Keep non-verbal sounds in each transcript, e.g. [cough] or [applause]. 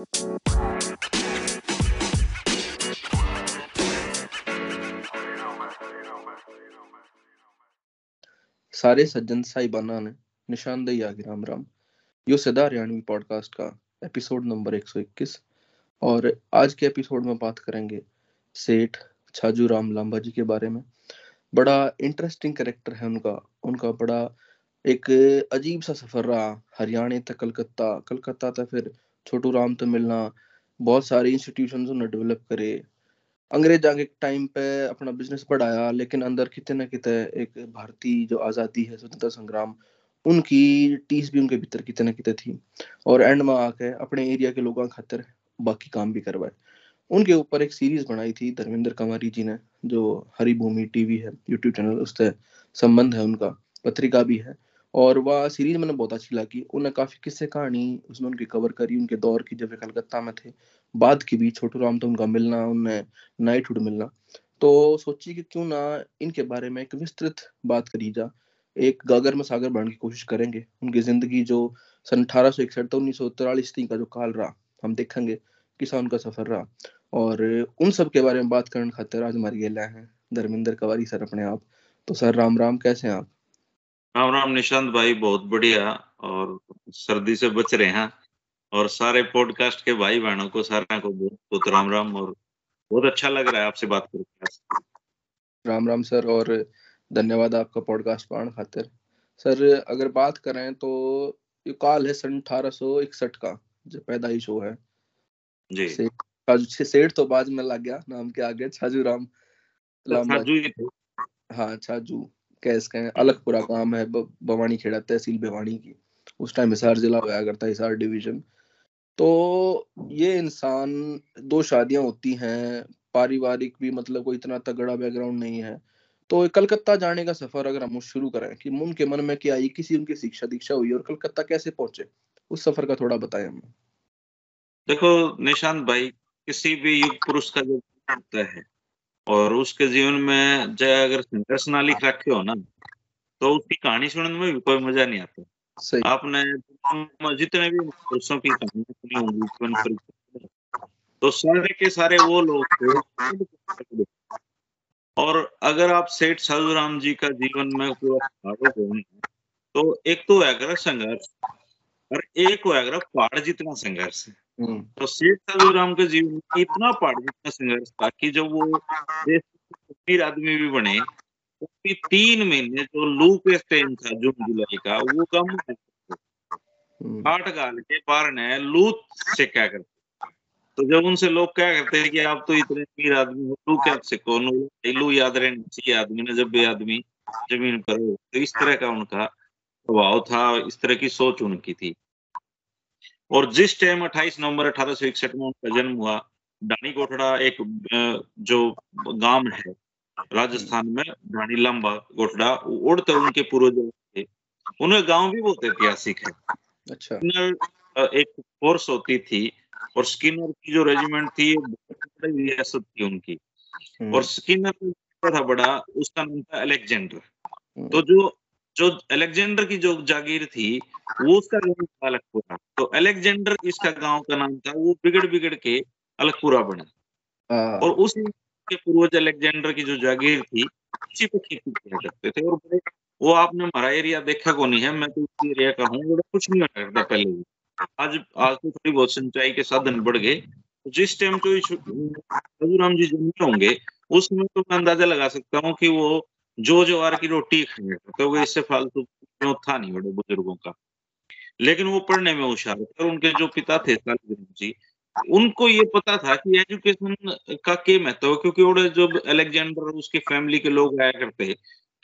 सारे सज्जन साहिबाना ने निशानदेही आगे राम राम। यो सदा हरियाणवी पॉडकास्ट का एपिसोड नंबर 121 और आज के एपिसोड में बात करेंगे सेठ छाजू राम लांबा जी के बारे में। बड़ा इंटरेस्टिंग कैरेक्टर है उनका। उनका बड़ा एक अजीब सा सफ़र रहा। हरियाणा तक कलकत्ता। कलकत्ता तक फिर छोटू राम तो मिलना, बहुत सारे इंस्टीट्यूशन उन्होंने डेवलप करे। अंग्रेज़ आगे टाइम पे अपना बिज़नेस बढ़ाया, लेकिन अंदर कितने ना कितने एक भारतीय जो आज़ादी है, स्वतंत्रता संग्राम, उनकी टीस भी उनके भीतर कितने ना कितने थी। और एंड में आके अपने एरिया के लोगों खातिर बाकी काम भी करवाए। उनके ऊपर एक सीरीज़ बनाई थी धर्मेंद्र कंवारी जी ने, जो हरिभूमि टीवी है यूट्यूब चैनल उससे संबंध है उनका, पत्रिका भी है। और वह सीरीज़ मैंने बहुत अच्छी लगी। उन्हें काफ़ी किस्से कहानी उसमें उनकी कवर करी, उनके दौर की, जब वे कलकत्ता में थे। बाद की भी छोटू राम तो उनका मिलना उन्हें नाइटहुड मिलना। तो सोची कि क्यों ना इनके बारे में एक विस्तृत बात करी जा। एक गागर में सागर बढ़ने की कोशिश करेंगे। उनकी ज़िंदगी जो सन अठारह सौ इकसठ उन्नीस सौ तिरालीस का जो काल रहा, हम देखेंगे किसा उनका सफ़र रहा। और उन सब के बारे में बात करने खातिर आज हमारी गेला है धर्मेंद्र कवारी सर अपने आप। तो सर, राम राम, कैसे हैं आप? राम राम निशांत भाई बहुत बढ़िया और सर्दी से बच रहे हैं और सारे पॉडकास्ट के भाई बहनों को सारे को बहुत बहुत राम राम और बहुत अच्छा लग रहा है आपसे बात करके। राम राम सर और धन्यवाद आपका पॉडकास्ट पाने खातिर। सर अगर बात करें तो ये काल है सन अठारह सौ इकसठ का जो पैदाइश हो है। जी। से, सेठ तो बाद में लग गया नाम के आगे छाजू राम छाजू हाँ छाजू। कैस का अलगपुरा काम है बवानी खेड़ा, तहसील भिवानी की। उस टाइम हिसार जिला होया करता, हिसार डिवीज़न तो ये इंसान, दो शादियाँ होती हैं, पारिवारिक भी मतलब कोई इतना तगड़ा बैकग्राउंड नहीं है। तो कलकत्ता जाने का सफ़र अगर हम शुरू करें, कि उनके मन में क्या आई, किसी उनकी शिक्षा दीक्षा हुई, और कलकत्ता कैसे पहुँचे? उस सफ़र का थोड़ा बताएँ हमें। देखो, निशांत भाई, किसी भी युग पुरुष का जो होता है और उसके जीवन में जय अगर संघर्ष ना लिख रखे हो ना तो उसकी कहानी सुनने में भी कोई मज़ा नहीं आता। आपने जितने भी पुरुषों की कहानी सुनी होंगी जीवन पर तो सारे के सारे वो लोग थे और अगर आप सेठ साधु राम जी का जीवन में पूरा तो एक तो है संघर्ष और एक होगा पहाड़ जितना संघर्ष है। तो सेठ साधुराम के जीवन में इतना पहाड़ जितना संघर्ष था कि जब वो देश आदमी भी बने तो भी तीन महीने जो लू के स्टेन था जून जुलाई का वो कम हम्म। आठ काल के बार ने लू से क्या करते तो जब उनसे लोग क्या करते हैं कि आप तो इतने अमीर आदमी हो लू क्या से कौन लू याद रहना चाहिए आदमी ने जब भी आदमी ज़मीन पर हो तो इस तरह का उनका प्रभाव था इस तरह की सोच उनकी थी। और जिस टाइम 28 नवंबर अठारह में उनका जन्म हुआ डानी कोठड़ा एक जो गाँव है राजस्थान में डानी लंबा गोठड़ा उड़ते उनके पूर्वज थे उन्हें गाँव भी बहुत ऐतिहासिक है। अच्छा। एक फोर्स होती थी और स्किनर की जो रेजिमेंट थी रियासत थी उनकी। हम्म। और स्किनर था बड़ा उसका नाम था अलेक्जेंडर हम्म। तो जो जो अलेक्जेंडर की जो जागीर थी वो उसका गाँव था अलगपुरा तो अलेक्जेंडर इसका गाँव का नाम था वो बिगड़ बिगड़ के अलगपुरा बना। हाँ। और उस के पूर्वज अलेक्जेंडर की जो जागीर थी उसी पे खेती किया करते थे। और वो आपने हमारा एरिया देखा को नहीं है? मैं तो उसी एरिया का हूँ कुछ नहीं होता करता पहले आज आज तो थोड़ी बहुत सिंचाई के साधन बढ़ गए। जिस टाइम तो रघुराम जी जन्मे होंगे उसमें तो मैं अंदाज़ा लगा सकता हूँ कि वो जो ज्वार की रोटी खाएँगे तो वो इससे फालतू था नहीं बड़े बुज़ुर्गों का। लेकिन वो पढ़ने में होशियार थे उनके जो पिता थे जी, उनको ये पता था कि एजुकेशन का क्या महत्व है, क्योंकि वो जब अलेक्जेंडर उसके फैमिली के लोग आया करते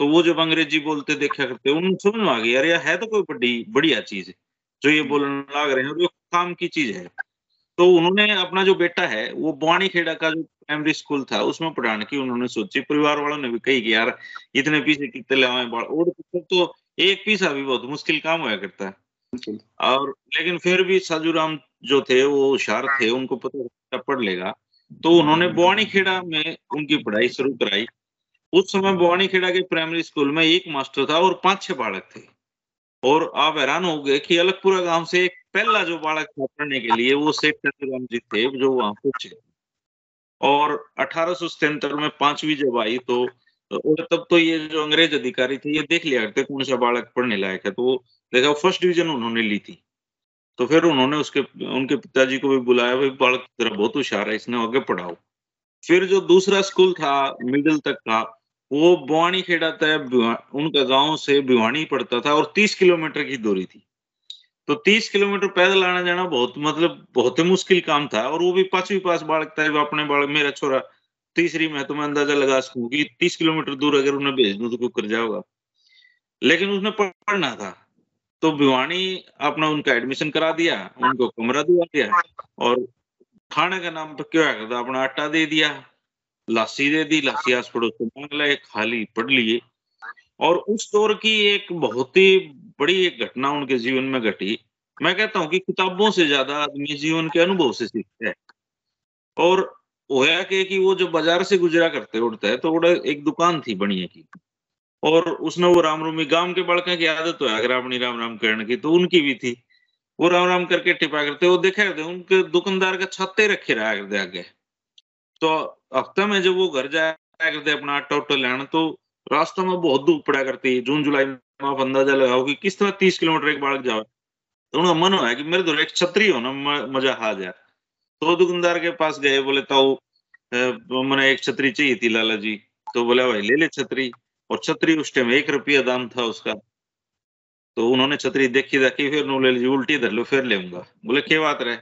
तो वो जब अंग्रेज़ी बोलते, देखा करते, उन समझ में आ गई, अरे है तो कोई बड़ी, बढ़िया चीज़ है जो ये बोलने लग रहे हैं, और काम की चीज़ है। तो उन्होंने अपना जो बेटा है, वो बुआनी खेड़ा का जो प्राइमरी स्कूल था उसमें पढ़ाने की उन्होंने सोची। परिवार वालों ने भी कही कि यार इतने पीछे कितने ले और तो एक पीसा भी बहुत मुश्किल काम हुआ करता है। और लेकिन फिर भी साजूराम जो थे वो होशियार थे उनको पता पढ़ लेगा। तो उन्होंने बुआनी खेड़ा में उनकी पढ़ाई शुरू कराई। उस समय बुआनी खेड़ा के प्राइमरी स्कूल में एक मास्टर था और पाँच छह बालक थे। और आप हैरान हो गए कि अलगपुरा गाँव से एक पहला जो बालक था पढ़ने के लिए वो सेठ चंद्रराम जी थे जो वहाँ पहुँचे और अठारह में पांचवी जब आई तो तब तो ये जो अंग्रेज़ अधिकारी थे, ये देख लिया करते, कौन सा बालक पढ़ने लायक है तो वो देखा फ़र्स्ट डिवीज़न उन्होंने ली थी। तो फिर उन्होंने उसके, उनके पिताजी को भी बुलाया, भाई, बालक तेरा बहुत होशियार है, इसने आगे पढ़ाओ। फिर जो दूसरा स्कूल था मिडिल तक का, वो बुआनी खेड़ा था उनका गाँव से भिवानी पड़ता था और तीस किलोमीटर की दूरी थी। तो तीस किलोमीटर पैदल आना जाना बहुत मतलब बहुत ही मुश्किल काम था, और वो भी पांचवी पास बालक था अपने बालक, मेरा छोरा, तीसरी में तो मैं अंदाज़ा लगा सकूँ कि तीस किलोमीटर दूर अगर उन्हें भेज दू तो क्यों कर जाओगा लेकिन उसने पढ़ना था तो भिवानी अपना उनका एडमिशन करा दिया, उनको कमरा दिया दिया, और खाने का नाम पर क्या करता, अपना आटा दे दिया लासी दे दी लासी आस पड़ोस से मांग लाए, खाली पढ़ लिए। और उस दौर की एक बहुत ही बड़ी एक घटना उनके जीवन में घटी। मैं कहता हूँ कि किताबों से ज़्यादा आदमी जीवन के अनुभव से सीखता है। और होया के, कि वो जो बाज़ार से गुजरा करते उड़ता है तो उड़ा एक दुकान थी बढ़िया की। और उसने वो राम रूमी गाँव के बड़का की आदत हो अगर अपनी राम राम करने की तो उनकी भी थी। वो राम राम करके टिपा करते वो देखा करते उनके दुकानदार का छत्ते रखे रहा करते आगे। तो हफ़्ते में जब वो घर जाया करते अपना आटा उट्टा लेना तो रास्ते में बहुत धूप पड़ा करती है। जून, जुलाई में आप अंदाज़ा लगाओ कि किस तरह तीस किलोमीटर एक बालक जाओ। तो उनका मन हुआ कि मेरे तो एक छतरी हो ना मज़ा आ जाए। तो दुकानदार के पास गए, बोले, ताऊ मैंने एक छतरी चाहिए थी लाला जी तो बोला, भाई, ले ले छतरी। और छतरी उस टाइम एक रुपया दाम था उसका। तो उन्होंने छतरी देखी देखी, फिर ले लीजिए उल्टी धर लो, फिर ले बोले, क्या बात रहे?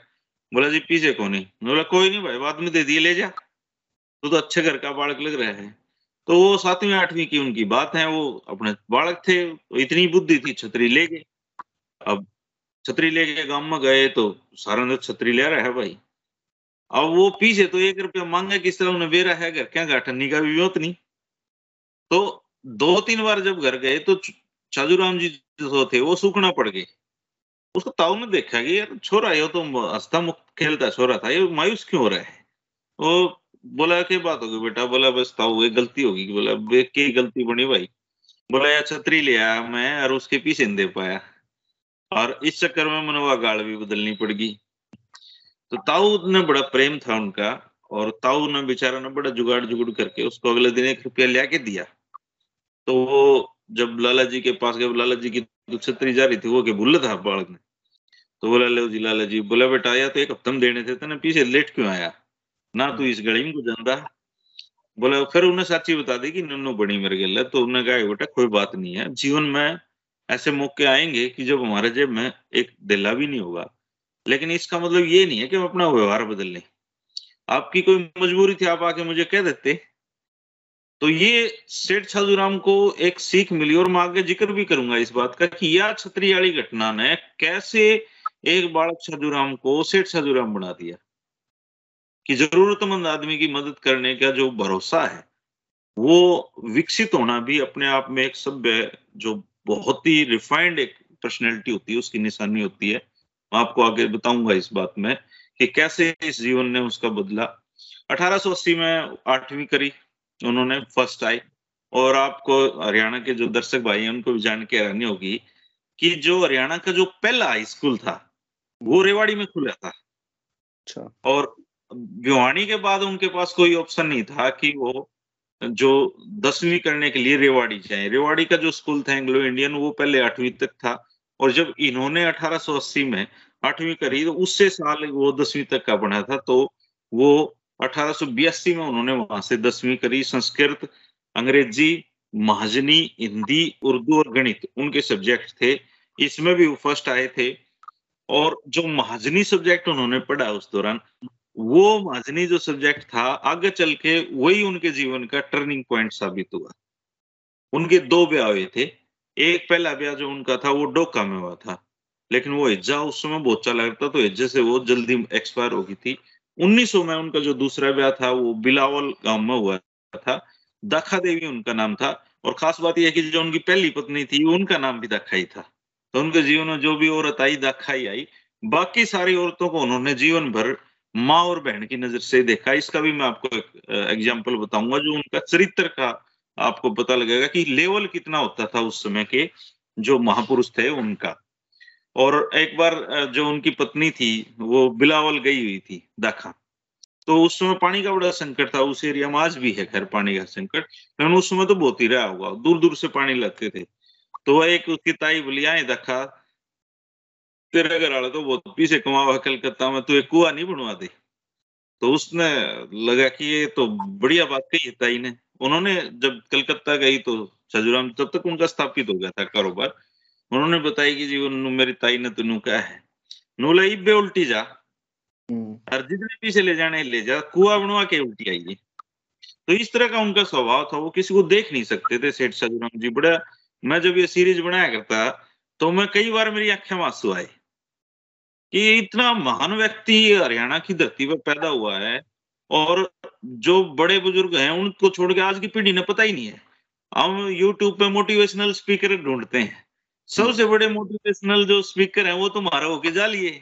बोला, जी, पीछे को नहीं बोला, कोई नहीं भाई, बाद में दे दिए, ले जा। तो तो अच्छे घर का बालक लग रहा है। तो वो सातवीं, आठवीं की उनकी बात है, वो अपने बालक थे तो इतनी बुद्धि थी, छतरी ले गए। अब छतरी लेके गाँव में गए तो सारा छतरी ले रहा है भाई। अब वो पीछे तो एक रुपया मांगे किस तरह उन्हें बेरा है घर? क्या गाठनी? का भी नहीं। तो दो, तीन बार जब घर गए तो छाजूराम जी जो थे, वो सूखना पड़ गए। उसको ताऊ ने देखा कि यार, छोरा, ये तो हस्ता मुक्त खेलता छोरा था, ये मायूस क्यों हो रहा है? वो बोला, क्या बात होगी बेटा? बोला, बस ताऊ, ये गलती होगी। बोला की गलती बनी भाई? बोला यार छतरी ले आया मैं और उसके पीछे नहीं दे पाया। और इस चक्कर में मनवा गाड़ भी बदलनी पड़ गई। तो ताऊ ने बड़ा प्रेम था उनका और ताऊ ने बेचारा ने बड़ा जुगाड़ जुगड़ करके उसको अगले दिन एक रुपया लिया के दिया। तो वो जब लाला जी के पास गए लाला जी की छतरी जा रही थी, वो के भूल था बालक ने? तो बोला, लो जी लाला जी बोला, बेटा, आया तो एक हफ़्ता देने थे, तेने पीछे लेट क्यों आया? ना तू इस गली को जानता बोला, फिर उन्हें साची बता दी कि नन्नू बड़ी मेरे गल तो उन्हें कहा बेटा, कोई बात नहीं है। जीवन में ऐसे मौके आएँगे कि जब हमारे जेब में एक दिला भी नहीं होगा। लेकिन इसका मतलब ये नहीं है कि हम अपना व्यवहार बदल लें। आपकी कोई मजबूरी थी, आप आके मुझे कह देते। तो ये सेठ छाजूराम को एक सीख मिली और मैं आगे ज़िक्र भी करूँगा इस बात का कि यह छतरी वाली घटना ने कैसे एक बालक छाजूराम को, सेठ छाजूराम बना दिया। कि जरूरतमंद आदमी की मदद करने का जो भरोसा है वो विकसित होना भी अपने आप में एक सभ्य जो बहुत ही रिफाइंड एक पर्सनैलिटी होती है उसकी निशानी होती है। मैं आपको आगे बताऊँगा इस बात में कि कैसे इस जीवन ने उसका बदला। 1880 में आठवीं करी उन्होंने फ़र्स्ट आई। और आपको हरियाणा के जो दर्शक भाई हैं उनको भी जान के हैरानी होगी कि जो हरियाणा का जो पहला हाई स्कूल था वो रेवाड़ी में खुला था। अच्छा। और भिवानी के बाद उनके पास कोई ऑप्शन नहीं था कि वो जो दसवीं करने के लिए रेवाड़ी जाए। रेवाड़ी का जो स्कूल था एंग्लो इंडियन वो पहले आठवीं तक था। और जब इन्होंने 1880 में आठवीं करी तो उससे साल वो दसवीं तक का बना था। तो वो अठारह में उन्होंने वहाँ से दसवीं करी। संस्कृत, अंग्रेज़ी, महाजनी, हिंदी, उर्दू और गणित उनके सब्जेक्ट थे। इसमें भी वो फ़र्स्ट आए थे। और जो महाजनी सब्जेक्ट उन्होंने पढ़ा उस दौरान वो महाजनी जो सब्जेक्ट था, आगे चल के वही उनके जीवन का टर्निंग पॉइंट साबित हुआ। उनके दो ब्याह हुए थे। एक पहला ब्याह जो उनका था, वो डोका में हुआ था। लेकिन वो हिज्जा उस समय बहुत चला लगता तो हिज्जे से वो जल्दी एक्सपायर हो गई थी। 1900 में उनका जो दूसरा ब्याह था, वो बिलावल गाँव में हुआ था। दाखा देवी उनका नाम था। और खास बात यह कि जो उनकी पहली पत्नी थी, उनका नाम भी दाखा ही था। तो उनके जीवन में जो भी औरत आई, दाखा ही आई। बाकी सारी औरतों को उन्होंने जीवन भर माँ और बहन की नज़र से देखा। इसका भी मैं आपको एक एग्ज़ाम्पल बताऊँगा जो उनका चरित्र का आपको पता लगेगा कि लेवल कितना होता था उस समय के जो महापुरुष थे उनका। और एक बार जो उनकी पत्नी थी, वो बिलावल गई हुई थी दाखा। तो उस समय पानी का बड़ा संकट था, उस एरिया में आज भी है खैर पानी का संकट, लेकिन उस समय तो बहुत ही रहा होगा दूर दूर से पानी लगते थे। तो वह एक उसकी ताई बोली, आए देखा तेरे घर वाले तो बहुत पीछे कमावा कलकत्ता में तो एक कुआ नहीं बनवा दे। तो उसने लगा कि ये तो बढ़िया बात कही है ताई ने। उन्होंने जब कलकत्ता गई तो सजुराम तब तक उनका स्थापित हो गया था कारोबार। उन्होंने बताया कि जी मेरी ताई ने तेन क्या है नूला इबे उल्टी जा। हम्म। और जितने पीछे ले जाने ले जा कुआ बनवा के उल्टी आई तो इस तरह का उनका स्वभाव था वो किसी को देख नहीं सकते थे सेठ सजुराम जी। बड़ा मैं जब ये सीरीज़ बनाया करता तो मैं कई बार मेरी आँखें में आँसू आए। कि इतना महान व्यक्ति हरियाणा की धरती पर पैदा हुआ है और जो बड़े बुज़ुर्ग हैं, उनको छोड़ के आज की पीढ़ी ने पता ही नहीं है। हम यूट्यूब पे मोटिवेशनल स्पीकर ढूंढते हैं। सबसे बड़े मोटिवेशनल जो स्पीकर हैं, वो तुम्हारा होके जा लिए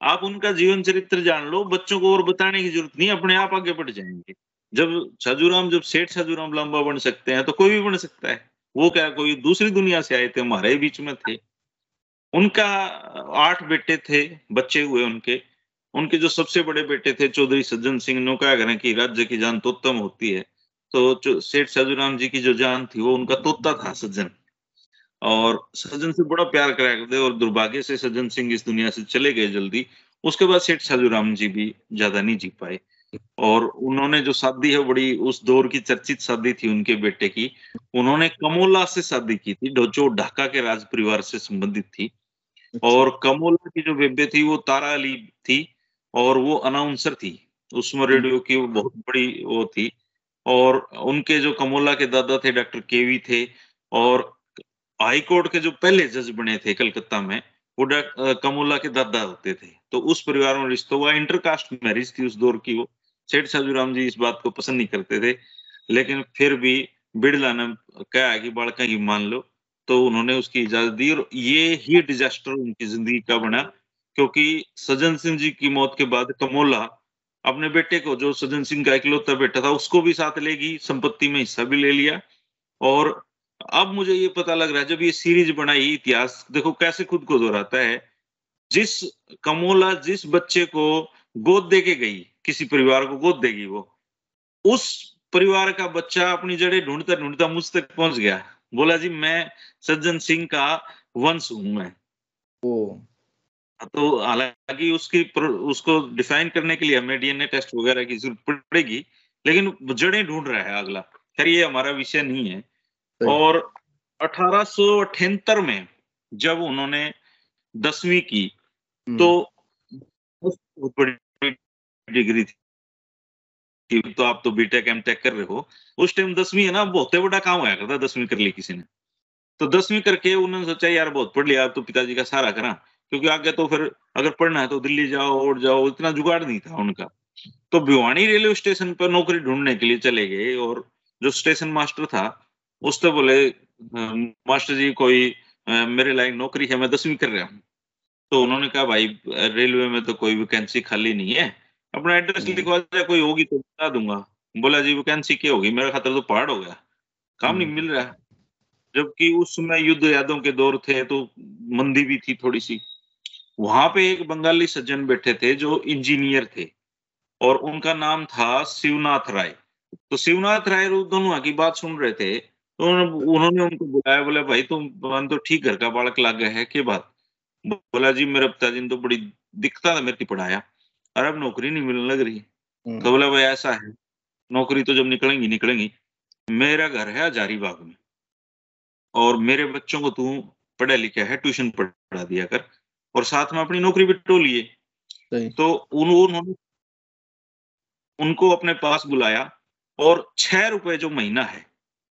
आप उनका जीवन चरित्र जान लो, बच्चों को और बताने की ज़रूरत नहीं, अपने आप आगे बढ़ जाएँगे। जब साजूराम जब सेठ साजूराम लंबा बन सकते हैं तो कोई भी बन सकता है। वो क्या, कोई दूसरी दुनिया से आए थे, हमारे बीच में थे। उनका आठ बेटे थे, बच्चे हुए उनके। उनके जो सबसे बड़े बेटे थे, चौधरी सज्जन सिंह ने क्या करें कि राज्य की जान तो उत्तम होती है। तो सेठ साजूराम जी की जो जान थी, वो उनका तोता था, सज्जन। और सज्जन से बड़ा प्यार कराया करते और दुर्भाग्य से सज्जन सिंह इस दुनिया से चले गए जल्दी। उसके बाद सेठ साजूराम जी भी ज़्यादा नहीं जी पाए। और उन्होंने जो शादी है बड़ी उस दौर की चर्चित शादी थी उनके बेटे की उन्होंने कमोला से शादी की थी जो ढाका के राज परिवार से संबंधित थी। अच्छा। और कमोला की जो बेबे थी वो तारा अली थी और वो अनाउंसर थी। उसमें हम्म। रेडियो की बहुत बड़ी वो थी। और उनके जो कमोला के दादा थे डॉक्टर केवी थे और हाई कोर्ट के जो पहले जज बने थे कलकत्ता में वो कमोला के दादा होते थे। तो उस परिवार में रिश्ता हुआ इंटरकास्ट मैरिज थी उस दौर की वो। सेठ साजूराम जी इस बात को पसंद नहीं करते थे, लेकिन फिर भी बिड़ला ने कहा कि बालका की मान लो तो उन्होंने उसकी इजाज़त दी और ये ही डिजास्टर उनकी ज़िंदगी का बना, क्योंकि सज्जन सिंह जी की मौत के बाद कमोला अपने बेटे को, जो सज्जन सिंह का इकलौता बेटा था, उसको भी साथ लेगी संपत्ति में हिस्सा भी ले लिया। और अब मुझे ये पता लग रहा है, जब ये सीरीज़ बनाई इतिहास, देखो कैसे खुद को दोहराता है, जिस कमोला जिस बच्चे को गोद दे के गई किसी परिवार को गोद देगी वो। उस परिवार का बच्चा अपनी जड़ें ढूंढता ढूंढता मुझ तक पहुँच गया। बोला जी मैं सज्जन सिंह का वंश हूँ मैं। ओ। तो हालाँकि उसकी उसको डिफाइन करने के लिए हमें डीएनए टेस्ट वगैरह की ज़रूरत पड़ेगी लेकिन जड़ें ढूंढ रहा है अगला। खैर ये हमारा विषय नहीं है। और अठारह में जब उन्होंने दसवीं की हम्म। तो बहुत बड़ी डिग्री थी। तो आप तो बीटेक एम टेक कर रहे हो। उस टाइम दसवीं है ना, बहुत बड़ा काम होया करता दसवीं कर ली किसी ने। तो दसवीं करके उन्होंने सोचा, यार, बहुत पढ़ लिया तो पिताजी का सारा करा। क्योंकि आगे तो फिर अगर पढ़ना है तो दिल्ली जाओ, और जाओ, इतना जुगाड़ नहीं था उनका। तो भिवानी रेलवे स्टेशन पर नौकरी ढूँढने के लिए चले गए, और जो स्टेशन मास्टर था उसने बोले मास्टर जी, कोई मेरे लायक नौकरी है, मैं दसवीं कर रहा हूँ। तो उन्होंने कहा, भाई, रेलवे में तो कोई वैकेंसी खाली नहीं है अपना एड्रेस हम्म। लिखवा दिया कोई होगी तो बता दूँगा। बोला जी वैकेंसी क्या होगी मेरा खातर तो पहाड़ हो गया। काम नहीं हम्म। मिल रहा जबकि उस समय युद्ध यादों के दौर थे तो मंदी भी थी थोड़ी सी वहाँ पे एक बंगाली सज्जन बैठे थे जो इंजीनियर थे और उनका नाम था शिवनाथ राय। तो शिवनाथ राय दोनों की बात सुन रहे थे। तो उन्होंने उनको बुलाया बोला भाई तुम तो ठीक घर का बालक लाग गया है क्या बात? बोला जी मेरे पिताजी ने तो बड़ी दिक्कत था मेरी पढ़ाया। और अब नौकरी नहीं मिलने लग रही। हम्म। तो बोला भाई ऐसा है। नौकरी तो जब निकलेंगी निकलेंगी। मेरा घर है हजारीबाग में। और मेरे बच्चों को तू पढ़ा लिखा है ट्यूशन पढ़ा दिया कर। और साथ में अपनी नौकरी भी टोलिए। तो उन्होंने उनको अपने पास बुलाया और छह रुपए जो महीना है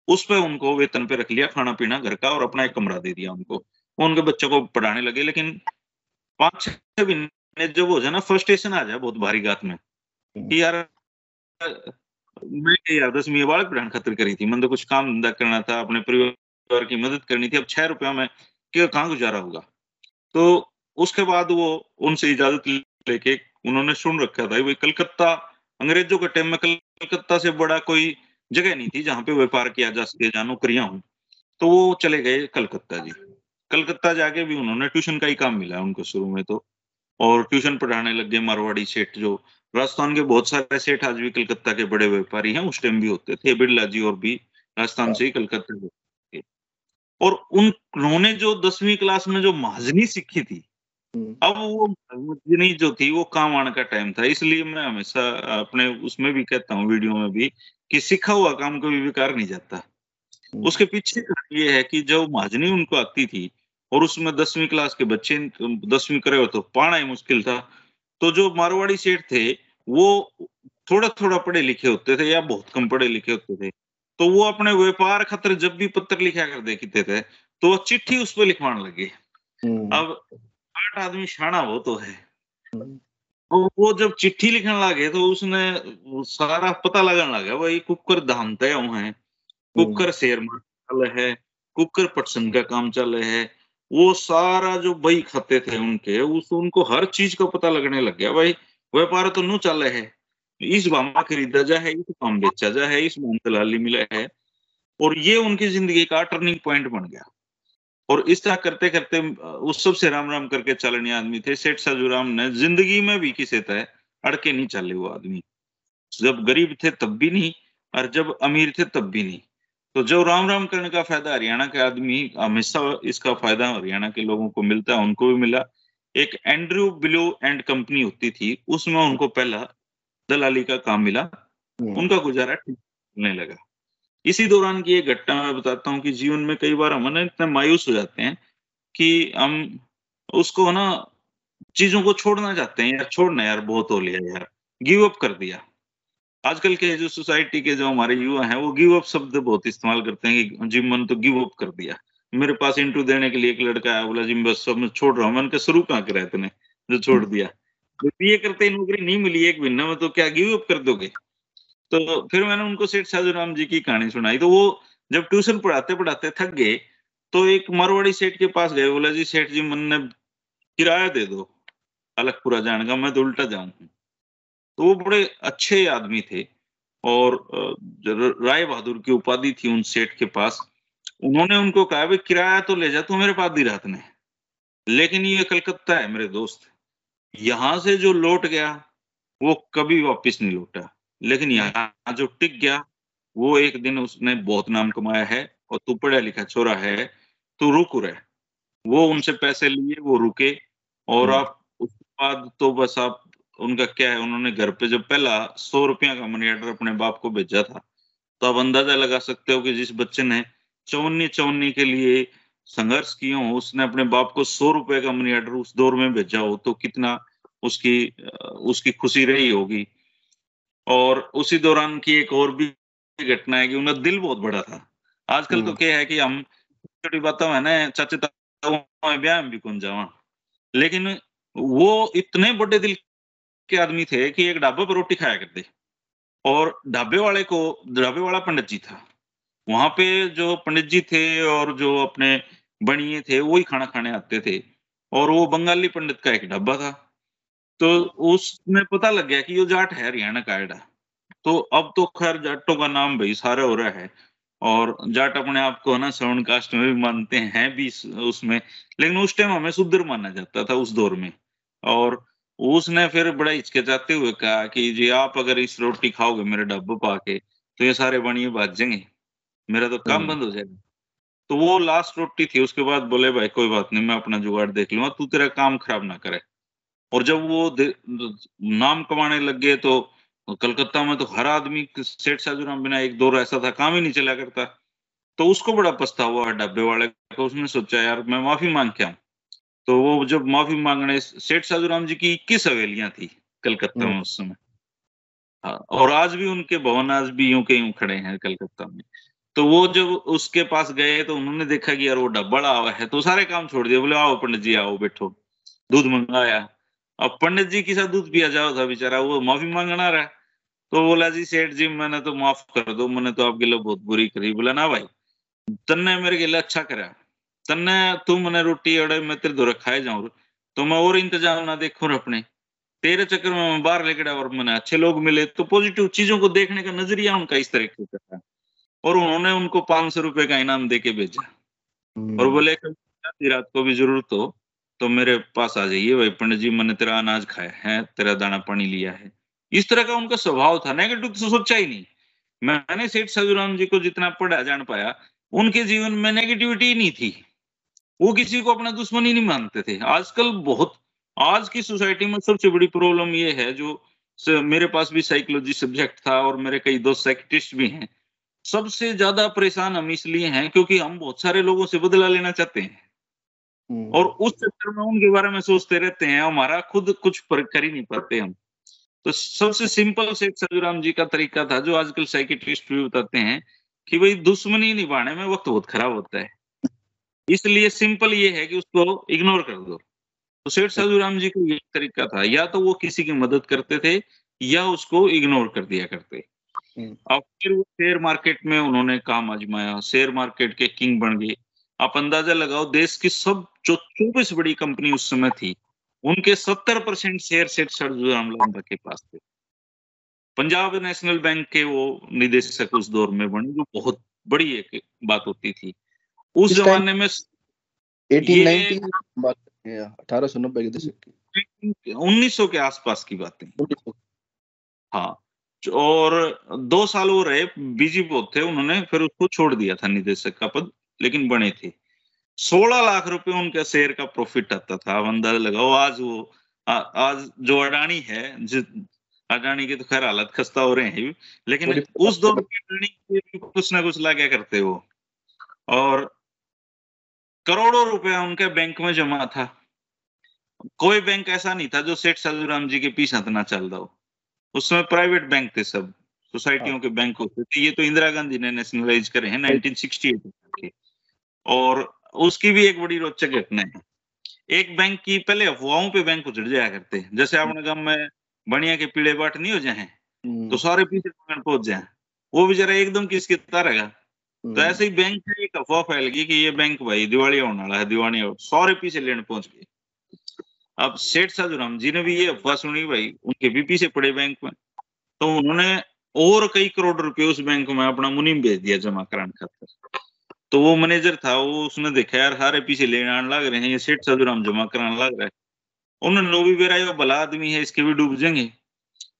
उस पर उनको वेतन पे रख लिया खाना पीना घर का और अपना एक कमरा दे दिया उनको। उनके बच्चों को पढ़ाने लगे लेकिन पाँच छह महीने जब हो जाए ना फ्रस्ट्रेशन आ जाए बहुत भारी गात में, कि यार, मैं यार दसवीं बालक पढ़ाने खातिर करी थी, मैंने तो कुछ काम धंधा करना था, अपने परिवार की मदद करनी थी, अब छह रुपया में कहाँ गुजारा होगा? तो उसके बाद वो उनसे इजाज़त लेके उन्होंने सुन रखा था, भाई कलकत्ता, अंग्रेज़ों के टाइम में कलकत्ता से बड़ा कोई जगह नहीं थी जहाँ पे व्यापार किया जा सके, जहाँ नौकरियाँ हूँ। तो वो चले गए कलकत्ता जी। कलकत्ता जाके भी उन्होंने ट्यूशन का ही काम मिला उनको शुरू में तो। और ट्यूशन पढ़ाने लग गए मारवाड़ी सेठ जो राजस्थान के बहुत सारे सेठ आज भी कलकत्ता के बड़े व्यापारी हैं उस टाइम भी होते थे बिरला जी और भी राजस्थान से ही कलकत्ता के और उन्होंने जो दसवीं क्लास में जो महाजनी सीखी थी हम्म। अब वो महाजनी जो थी वो काम आने का टाइम था इसलिए मैं हमेशा अपने उसमें भी कहता हूँ वीडियो में भी कि सीखा हुआ काम कभी बेकार नहीं जाता हम्म। उसके पीछे ये है कि जो महाजनी उनको आती थी और उसमें दसवीं क्लास के बच्चे दसवीं करे हो तो पाना ही मुश्किल था तो जो मारवाड़ी सेठ थे वो थोड़ा थोड़ा पढ़े लिखे होते थे या बहुत कम पढ़े लिखे होते थे तो वो अपने व्यापार खतर जब भी पत्र लिखा कर देखते थे तो वो चिट्ठी उस पर लिखवाने लगे हम्म। अब आठ आदमी शाना वो तो है हम्म। तो वो जब चिट्ठी लिखने लगे तो उसने सारा पता लगने लगा भाई कुकर धाम तय है कुकर हम्म। शेर चल है कुकर पटसन का काम चल है वो सारा जो बही खाते थे उनके, उस, उनको हर चीज़ का पता लगने लग गया। भाई, व्यापार तो नु चल है। इस भामा खरीदा जा है, इस काम बेचा जा है, इस भाम दलाली मिला है। और ये उनकी ज़िंदगी का टर्निंग पॉइंट बन गया। और इस तरह करते करते उस सबसे राम राम करके चलने आदमी थे। सेठ साजूराम ने ज़िंदगी में भी किसी तरह अड़के नहीं चले वो आदमी। जब गरीब थे तब भी नहीं, और जब अमीर थे तब भी नहीं। तो जो राम राम करने का फ़ायदा हरियाणा के आदमी हमेशा इसका फ़ायदा हरियाणा के लोगों को मिलता है उनको भी मिला। एक एंड्रयू बिलो एंड कंपनी होती थी उसमें उनको पहला दलाली का काम मिला। हम्म। उनका गुजारा ठीक मिलने लगा। इसी दौरान की एक घटना मैं बताता हूँ कि जीवन में कई बार हम ना इतने मायूस हो जाते हैं कि हम उसको ना चीज़ों को छोड़ना चाहते हैं यार छोड़ना यार बहुत हो लिया यार गिव अप कर दिया। आजकल के जो सोसाइटी के जो हमारे युवा हैं वो गिव अप शब्द बहुत इस्तेमाल करते हैं कि जी मन तो गिव अप कर दिया। मेरे पास इंटरव्यू देने के लिए एक लड़का आया बोला जी बस सब मैं छोड़ रहा हूँ। मैंने शुरू कहाँ करे तूने जो छोड़ दिया। तो ये करते नौकरी नहीं मिली एक महीना में तो क्या गिव अप कर दोगे? तो फिर मैंने उनको सेठ साधु राम जी की कहानी सुनाई। तो वो जब ट्यूशन पढ़ाते पढ़ाते थक गए तो एक मारवाड़ी सेठ के पास गए बोला जी सेठ जी मन ने किराया दे दो अलगपुरा जाने का मैं तो उल्टा जाऊँ तो वो बड़े अच्छे आदमी थे और राय बहादुर की उपाधि थी उन सेठ के पास उन्होंने उनको कहा भाई किराया तो ले जा तू मेरे पास दी रात ने लेकिन ये कलकत्ता है मेरे दोस्त। यहाँ से जो लौट गया वो कभी वापस नहीं लौटा। लेकिन यहाँ जो टिक गया वो एक दिन उसने बहुत नाम कमाया है और तू पढ़ा लिखा छोरा है तू रुक रहे। वो उनसे पैसे लिए वो रुके और हम्म। आप उसके बाद तो बस आप उनका क्या है उन्होंने घर पे जब पहला सौ रुपया का मनी ऑर्डर अपने बाप को भेजा था तो आप अंदाज़ा लगा सकते हो कि जिस बच्चे ने चौनी चौनी के लिए संघर्ष किया हो उसने अपने बाप को सौ रुपए का मनी ऑर्डर उस दौर में भेजा हो तो कितना उसकी उसकी खुशी रही होगी। और उसी दौरान की एक और भी घटना है कि उनका दिल बहुत बड़ा था। आजकल तो हम्म। क्या है कि हम छोटी बातों में ना चाचे ब्याह भी कौन जावा। लेकिन वो इतने बड़े दिल के आदमी थे कि एक ढाबे पर रोटी खाया करते। और ढाबे वाले को, ढाबे वाला पंडित जी था। वहाँ पे जो पंडित जी थे और जो अपने बनिए थे, वही खाना खाने आते थे। और वो बंगाली पंडित का एक ढाबा था। तो उसमें पता लग गया कि ये जाट है, हरियाणा का एडा। तो अब तो खैर जाटों का नाम भाई सारे हो रहा है। और जाट अपने आप को है ना, श्रवण कास्ट में भी मानते हैं भी उसमें। लेकिन उस टाइम हमें शुद्र माना जाता था उस दौर में। और उसने फिर बड़ा हिचकिचाते हुए कहा कि जी आप अगर इस रोटी खाओगे मेरे डब्बे पाके तो ये सारे बनिए जाएँगे। मेरा तो काम हम्म। बंद हो जाएगा। तो वो लास्ट रोटी थी उसके बाद बोले भाई कोई बात नहीं मैं अपना जुगाड़ देख लूँगा तू तेरा काम खराब ना करे। और जब वो नाम कमाने लग गए तो कलकत्ता में तो हर आदमी सेठ साजूराम बिना एक दौर ऐसा था काम ही नहीं चला करता। तो उसको बड़ा पछता हुआ डब्बे वाले को उसने सोचा यार मैं माफ़ी मांग के आऊँ। तो वो जब माफ़ी मांगने सेठ साधुराम जी की इक्कीस हवेलियाँ थी कलकत्ता में हम्म। उस समय। हाँ, और आज भी उनके भवन आज भी यूँ के यूँ खड़े हैं कलकत्ता में। तो वो जब उसके पास गए तो उन्होंने देखा कि यार वो डब्बा हुआ है तो सारे काम छोड़ दिए बोले आओ पंडित जी आओ बैठो। दूध मंगाया। अब पंडित जी के साथ दूध पिया जाओ था बेचारा वो माफ़ी मांगना रहा। तो बोला जी सेठ जी मैंने तो माफ़ कर दो मैंने तो आपके लिए बहुत बुरी करी। बोला ना भाई तन्ने मेरे के लिए अच्छा करा। तन्ने तू मैंने रोटी अड़े मैं तेरे दो खाए जाऊँ। तो मैं और इंतज़ाम ना देखूँ अपने। तेरे चक्कर में मैं बाहर लेकर और मैंने अच्छे लोग मिले तो पॉजिटिव चीज़ों को देखने का नज़रिया उनका इस तरीके से था और उन्होंने उनको पाँच सौ रुपए का इनाम दे के भेजा। और हम्म। बोले रात को भी ज़रूरत हो तो मेरे पास आ जाइए भाई पंडित जी मैंने तेरा अनाज खाया है तेरा दाना पानी लिया है। इस तरह का उनका स्वभाव था। नेगेटिव तो सोचा ही नहीं। मैंने सेठ साजूराम जी को जितना पढ़ा जान पाया उनके जीवन में नेगेटिविटी नहीं थी। वो किसी को अपना दुश्मन ही नहीं मानते थे। आजकल बहुत आज की सोसाइटी में सबसे बड़ी प्रॉब्लम ये है जो मेरे पास भी साइकोलॉजी सब्जेक्ट था और मेरे कई दोस्त साइकिटिस्ट भी हैं सबसे ज़्यादा परेशान हम इसलिए हैं क्योंकि हम बहुत सारे लोगों से बदला लेना चाहते हैं। हम्म। और उस चक्कर में उनके बारे में सोचते रहते हैं हमारा खुद कुछ कर ही नहीं पाते हम। तो सबसे सिंपल से सजुराम जी का तरीका था जो आजकल साइकिट्रिस्ट भी बताते हैं कि भाई दुश्मनी निभाने में वक्त बहुत खराब होता है। इसलिए सिंपल ये है कि उसको इग्नोर कर दो। तो सेठ साधुराम जी का ये तरीका था या तो वो किसी की मदद करते थे या उसको इग्नोर कर दिया करते। हम्म। अब फिर वो शेयर मार्केट में उन्होंने काम आजमाया शेयर मार्केट के किंग बन गए। आप अंदाज़ा लगाओ देश की सब जो चौबीस बड़ी कंपनी उस समय थी उनके सत्तर परसेंट शेयर सेठ सरजूराम लांबा के पास थे। पंजाब नेशनल बैंक के वो निदेशक उस दौर में बने जो बहुत बड़ी एक बात होती थी। उस जमाने में अठारह सौ नब्बे के दशक की। उन्नीस सौ के आसपास की बातें। हाँ और दो साल वो रहे बिज़ी बहुत थे उन्होंने फिर उसको छोड़ दिया था निदेशक का पद लेकिन बने थे। सोलह लाख रुपए उनका शेयर का प्रॉफिट आता था अब अंदाज़ा लगाओ आज वो आ, आज जो अडानी है जिस अडानी की तो खैर हालत खस्ता हो रहे हैं लेकिन उस दौर में अडानी कुछ ना कुछ ला क्या करते वो और करोड़ों रुपया उनके बैंक में जमा था। कोई बैंक ऐसा नहीं था जो सेठ साधुराम जी के पीछे ना चल रहा हो उस समय प्राइवेट बैंक थे सब सोसाइटियों। के बैंक होते थे ये तो इंदिरा गांधी ने नेशनलाइज करे हैं 1968 के और उसकी भी एक बड़ी रोचक घटना है। एक बैंक की पहले अफवाहों पे बैंक उजड़ जाया करते हैं। जैसे आपने गाँव में बढ़िया के पीड़े बाट नहीं हो जाए तो सारे पीछे पहुँच जाए। वो भी जरा एकदम किसके तारेगा तो ऐसे ही बैंक से एक अफवाह फैल गई कि ये बैंक भाई दिवाली होने वाला है, दिवाली सारे पीछे लेने पहुँच गए। अब सेठ साधुराम जी ने भी ये अफवाह सुनी भाई, उनके भी पीछे पड़े बैंक में। तो उन्होंने और कई करोड़ रुपए उस बैंक में अपना मुनीम भेज दिया जमा कराने खातर। तो वो मैनेजर था, वो उसने देखा, यार सारे पीछे लेने आने लग रहे हैं, ये सेठ साधुराम जमा कराने लग रहा है। उन्होंने भी बेरा भला आदमी है, इसके भी डूब जाएँगे।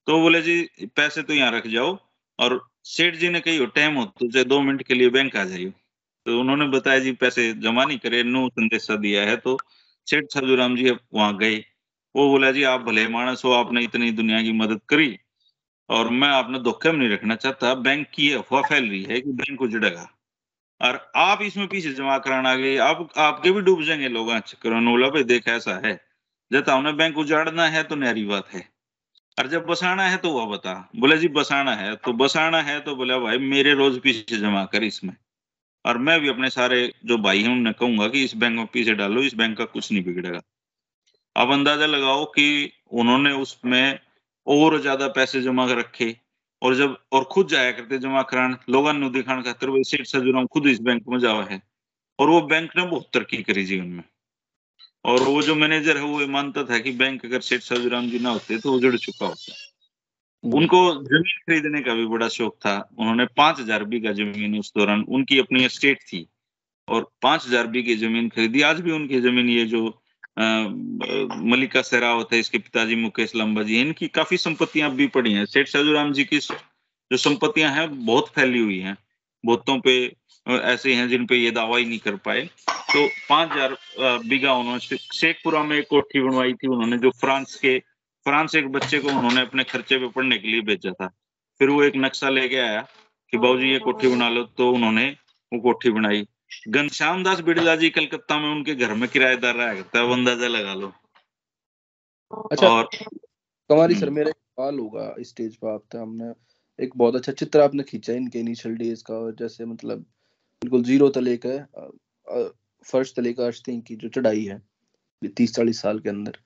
तो बोले, जी, पैसे तो यहाँ रख जाओ और सेठ जी ने कही टाइम हो तो चाहे दो मिनट के लिए बैंक आ जाइयो. तो उन्होंने बताया, जी, पैसे जमा नहीं करे, नो संदेशा दिया है। तो सेठ साधुराम जी वहाँ गए। वो बोला, जी, आप भले मानस हो, आपने इतनी दुनिया की मदद करी और मैं आपने धोखे में नहीं रखना चाहता। बैंक की अफवाह फैल रही है कि बैंक उजड़ेगा। और आप इसमें पीछे जमा कराना गए। आप, आपके भी डूब जाएँगे लोग बोला, भाई, देख, ऐसा है। जब हमने बैंक उजाड़ना है तो नहरी बात है। और जब बसाना है तो वह बता। बोले, जी, बसाना है। तो बसाना है तो बोला, भाई, मेरे रोज पीछे जमा कर इसमें। और मैं भी अपने सारे जो भाई हैं उन्हें कहूँगा कि इस बैंक में पीछे डालो, इस बैंक का कुछ नहीं बिगड़ेगा। अब अंदाज़ा लगाओ कि उन्होंने उसमें और ज़्यादा पैसे जमा कर रखे और जब, और खुद जाया करते जमा कराने। लोगों ने दिखाने खातर वही सेठ सजुराम खुद इस बैंक में जावा है। और वो बैंक ने बहुत तरक्की करी जीवन में। और वो जो मैनेजर है वो ये मानता था कि बैंक अगर सेठ सजुराम जी ना होते तो उजड़ चुका होता। हम्म। उनको ज़मीन खरीदने का भी बड़ा शौक था। उन्होंने पाँच हज़ार बीघा ज़मीन उस दौरान उनकी अपनी एस्टेट थी और पाँच हज़ार बीघे ज़मीन खरीदी। आज भी उनकी ज़मीन ये जो मलिका सेरावत है इसके पिताजी मुकेश लंबा जी इनकी काफ़ी संपत्तियाँ भी पड़ी हैं। सेठ साजूराम जी की जो संपत्तियाँ हैं बहुत फैली हुई हैं। बहुतों पे ऐसे हैं जिन पे ये दावा ही नहीं कर पाए। तो पाँच हज़ार बीघा उन्होंने शेखपुरा में एक कोठी बनवाई थी उन्होंने जो फ्रांस के फ्रांस एक बच्चे को उन्होंने अपने खर्चे पे पढ़ने के लिए भेजा था। फिर वो एक नक्शा लेके आया कि बाबूजी ये कोठी बना लो तो उन्होंने वो कोठी बनाई। घनश्याम दास बिड़ला जी कलकत्ता में उनके घर में किराएदार रहा करता है अंदाज़ा लगा लो। अच्छा और तुम्हारी सर हम्म। मेरा सवाल होगा स्टेज पर आप हमने एक बहुत अच्छा चित्र आपने खींचा इनके इनिशियल डेज़ का जैसे मतलब बिल्कुल ज़ीरो तले का फ़र्स्ट तले का अर्थिंग की जो चढ़ाई है तीस चालीस साल के अंदर।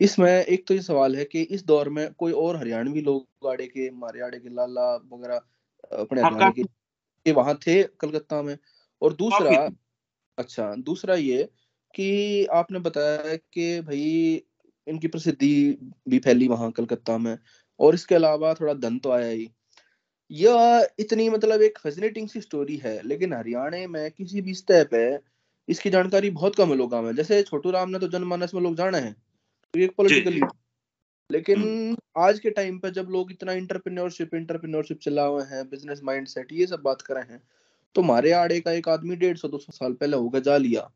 इसमें एक तो ये सवाल है कि इस दौर में कोई और हरियाणवी लोग आड़े के मारियाड़े के लाला वगैरह अपने हाँ, हरियाणा के वहाँ थे कलकत्ता में। और दूसरा अच्छा दूसरा ये कि आपने बताया कि भाई इनकी प्रसिद्धि भी फैली वहाँ कलकत्ता में और इसके अलावा थोड़ा धन तो आया ही। यह इतनी मतलब एक फैसिनेटिंग सी स्टोरी है लेकिन हरियाणा में किसी भी स्तर पे इसकी जानकारी बहुत कम है लोगों में। जैसे छोटू राम ने तो जनमानस में लोग जाना है तो एक पॉलिटिकल लेकिन हम्म। आज के टाइम पे जब लोग इतना इंटरप्रेन्योरशिप इंटरप्रेन्योरशिप चला हुए हैं बिज़नेस माइंडसेट ये सब बात कर रहे हैं तो हमारे आड़े का एक आदमी डेढ़ सौ दो सौ साल पहले होगा जा लिया।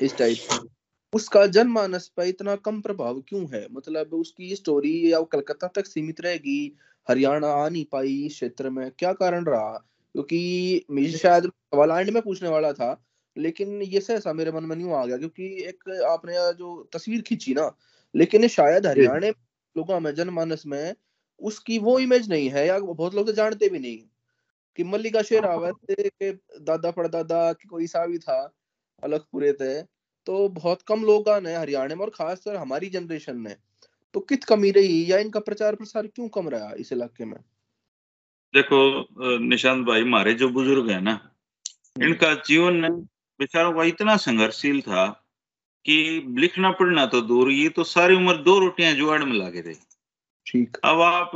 इस टाइप उसका जनमानस पर इतना कम प्रभाव क्यों है? मतलब उसकी स्टोरी या कलकत्ता तक सीमित रहेगी हरियाणा आ नहीं पाई इस क्षेत्र में। क्या कारण रहा? क्योंकि मुझे शायद सवाल एंड में पूछने वाला था लेकिन ये सहसा मेरे मन में नहीं आ गया क्योंकि एक आपने जो तस्वीर खींची ना लेकिन शायद हरियाणा लोगों में जनमानस में उसकी वो इमेज नहीं है या बहुत लोग तो जानते भी नहीं कि मल्लिका शेरावत के दादा पड़दादा की कोई सा भी था अलग पूरे थे तो बहुत कम लोग ने हरियाणा में और खासकर हमारी जनरेशन ने तो कित कमी रही या इनका प्रचार प्रसार क्यों कम रहा इस इलाके में? देखो निशांत भाई हमारे जो बुज़ुर्ग है ना। इनका जीवन बेचारों का इतना संघर्षशील था कि लिखना पढ़ना तो दूर ये तो सारी उम्र दो रोटियाँ जुआड़ में लागे थे ठीक। अब आप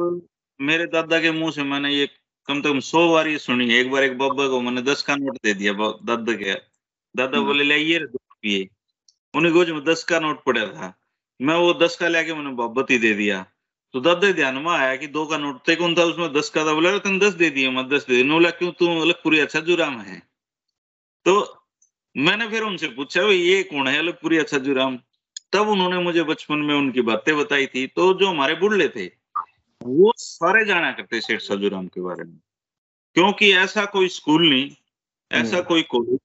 मेरे दादा के मुँह से मैंने ये कम से कम सौ बार ये सुनी एक बार एक बाबा को मैंने दस का नोट दे दिया दादा के। दादा हम्म। बोले ले ये रुपये। उन्हें गोज में दस का नोट पड़ा था। मैं वो दस का लेके मैंने बाबती दे दिया। तो दादा ध्यान में आया कि दो का नोट थे कौन था उसमें दस का था। बोला तुम दस दे दिए मैं दस दे दिया। बोला क्यों? तू अलगपुरी अच्छा जुराम है। तो मैंने फिर उनसे पूछा भाई ये कौन है? अलगपुरी अच्छा जुराम तब उन्होंने मुझे बचपन में उनकी बातें बताई थी। तो जो हमारे बुढ़ले थे वो सारे जाना करते सेठ सजूराम के बारे में। क्योंकि ऐसा कोई स्कूल नहीं ऐसा हम्म। कोई कॉलेज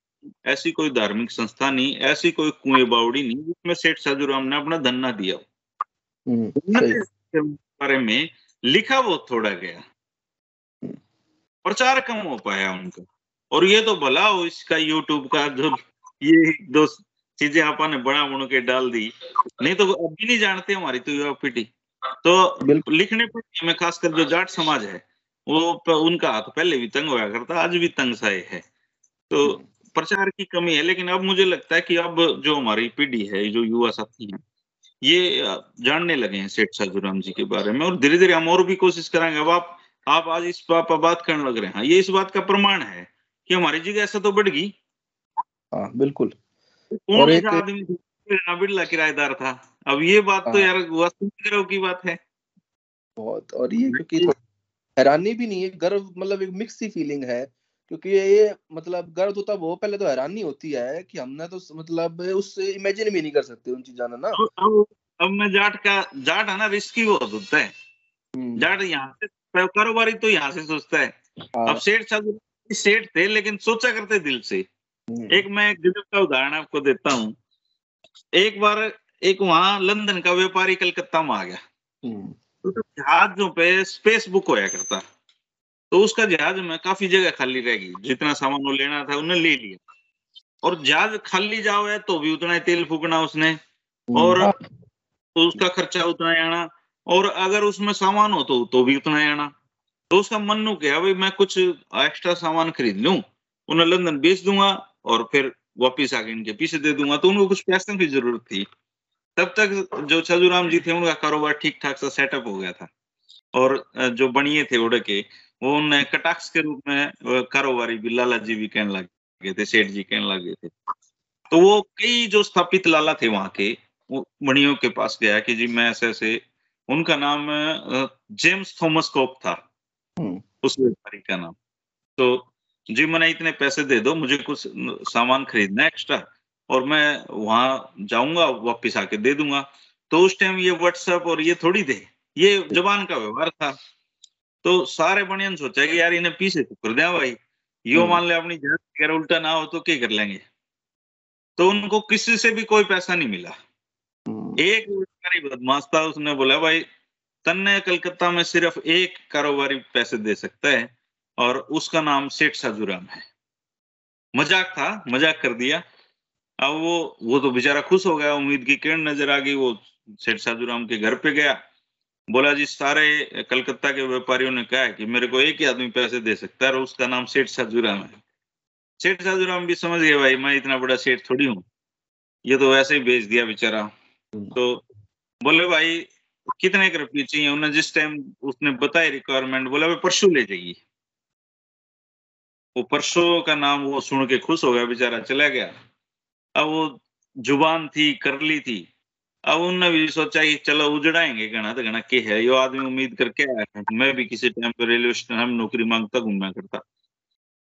ऐसी कोई धार्मिक संस्था नहीं ऐसी कोई कुएँ बावड़ी नहीं जिसमें सेठ साधुराम ने अपना धन्ना दिया हम्म, बारे में लिखा वो थोड़ा गया। हम्म। प्रचार कम हो पाया उनका। और ये तो भला हो इसका यूट्यूब का जो ये दो चीज़ें आपा ने बड़ा बन के डाल दी। नहीं तो अभी नहीं जानते हमारी तो युवा पीढ़ी। तो लिखने पढ़ने में खासकर जो जाट समाज है वो उनका हाथ पहले भी तंग होया करता आज भी तंग सा है। तो हम्म। प्रचार की कमी है लेकिन अब मुझे लगता है कि अब जो हमारी पीढ़ी है जो युवा साथी हैं ये जानने लगे हैं सेठ साधुराम जी के बारे में और धीरे धीरे हम और भी कोशिश करेंगे। अब आप आप आज इस बात पर बात करने लग रहे हैं ये इस बात का प्रमाण है। कि हमारी जिज्ञासा तो बढ़ गई। हाँ बिल्कुल। और एक आदमी बिरला किराएदार था? अब ये बात तो हाँ। यार वास्तविक की बात है। बहुत और ये क्योंकि हैरानी भी नहीं है गर्व मतलब एक मिक्स सी फीलिंग है क्योंकि ये मतलब गर्व तो तब हो पहले तो हैरानी होती है कि हमने तो मतलब उससे इमेजिन भी नहीं कर सकते उन चीजा ना अब अब मैं जाट का जाट है ना रिस्की बहुत होता है। हम्म। जाट यहाँ से कारोबारी तो यहाँ से सोचता है। हाँ। अब सेठ सेठ थे लेकिन सोचा करते दिल से। हम्म। एक मैं एक गजब का उदाहरण आपको देता हूँ। एक बार एक वहाँ लंदन का व्यापारी कलकत्ता में आ गया। हम्म। तो जहाजों पे स्पेस बुक होया करता। तो उसका जहाज़ में काफ़ी जगह खाली रहेगी जितना सामान वो लेना था उन्हें ले लिया। और जहाज़ खाली जाओ है तो भी उतना ही तेल फूकना उसने। और तो उसका खर्चा उतना ही आना। और अगर उसमें सामान हो तो तो भी उतना ही आना। तो उसका मन नु क्या भाई मैं कुछ एक्स्ट्रा सामान खरीद लू, उन्हें लंदन बेच दूँगा और फिर वापिस आके इनके पीछे दे दूँगा। तो उनको कुछ पैसों की ज़रूरत थी। तब तक जो छजुराम जी थे, उनका कारोबार ठीक ठाक सा सेटअप हो गया था। और जो बनिए थे उड़ के, वो उन्हें कटाक्ष के रूप में कारोबारी भी, लाला जी भी कहने लगे थे, सेठ जी कहने लगे थे। तो वो कई जो स्थापित लाला थे वहाँ के, वो मणियों के पास गया कि जी मैं ऐसे ऐसे उनका नाम जेम्स थॉमस कोप था। उस व्यापारी का नाम। तो जी मैंने इतने पैसे दे दो मुझे कुछ सामान खरीदना है एक्स्ट्रा और मैं वहाँ जाऊँगा वापिस आके दे दूँगा। तो उस टाइम ये व्हाट्सएप और ये थोड़ी थे। ये जबान का व्यवहार था। तो सारे बनियन सोचा कि यार इन्हें पीछे तो कर दिया भाई? यो हम्म। मान ले अपनी अगर उल्टा ना हो तो क्या कर लेंगे? तो उनको किसी से भी कोई पैसा नहीं मिला। हम्म। एक बदमाश था उसने बोला भाई तन्ने कलकत्ता में सिर्फ़ एक कारोबारी पैसे दे सकता है और उसका नाम सेठ साजूराम है। मज़ाक था, मज़ाक कर दिया। अब वो वो तो बेचारा खुश हो गया, उम्मीद की किरण नज़र आ गई, वो सेठ साजूराम के घर पे गया। बोला, जी, सारे कलकत्ता के व्यापारियों ने कहा कि मेरे को एक ही आदमी पैसे दे सकता है और उसका नाम सेठ साजूराम है। सेठ साजूराम भी समझ गए, भाई, मैं इतना बड़ा सेठ थोड़ी हूँ। ये तो वैसे ही बेच दिया बेचारा। तो बोले, भाई कितने के रुपये चाहिए? उन्हें जिस टाइम उसने बताया रिक्वायरमेंट बोला भाई परसों ले जाइए। वो परसों का नाम वो सुन के खुश हो गया, बेचारा चला गया। अब वो ज़ुबान थी, करली थी। अब उनने भी सोचा कि चलो उजड़ाएँगे गणा तो गणा के है? यो आदमी उम्मीद करके आया है। मैं भी किसी टाइम पे रेलवे स्टेशन हम नौकरी माँगता घूमना करता।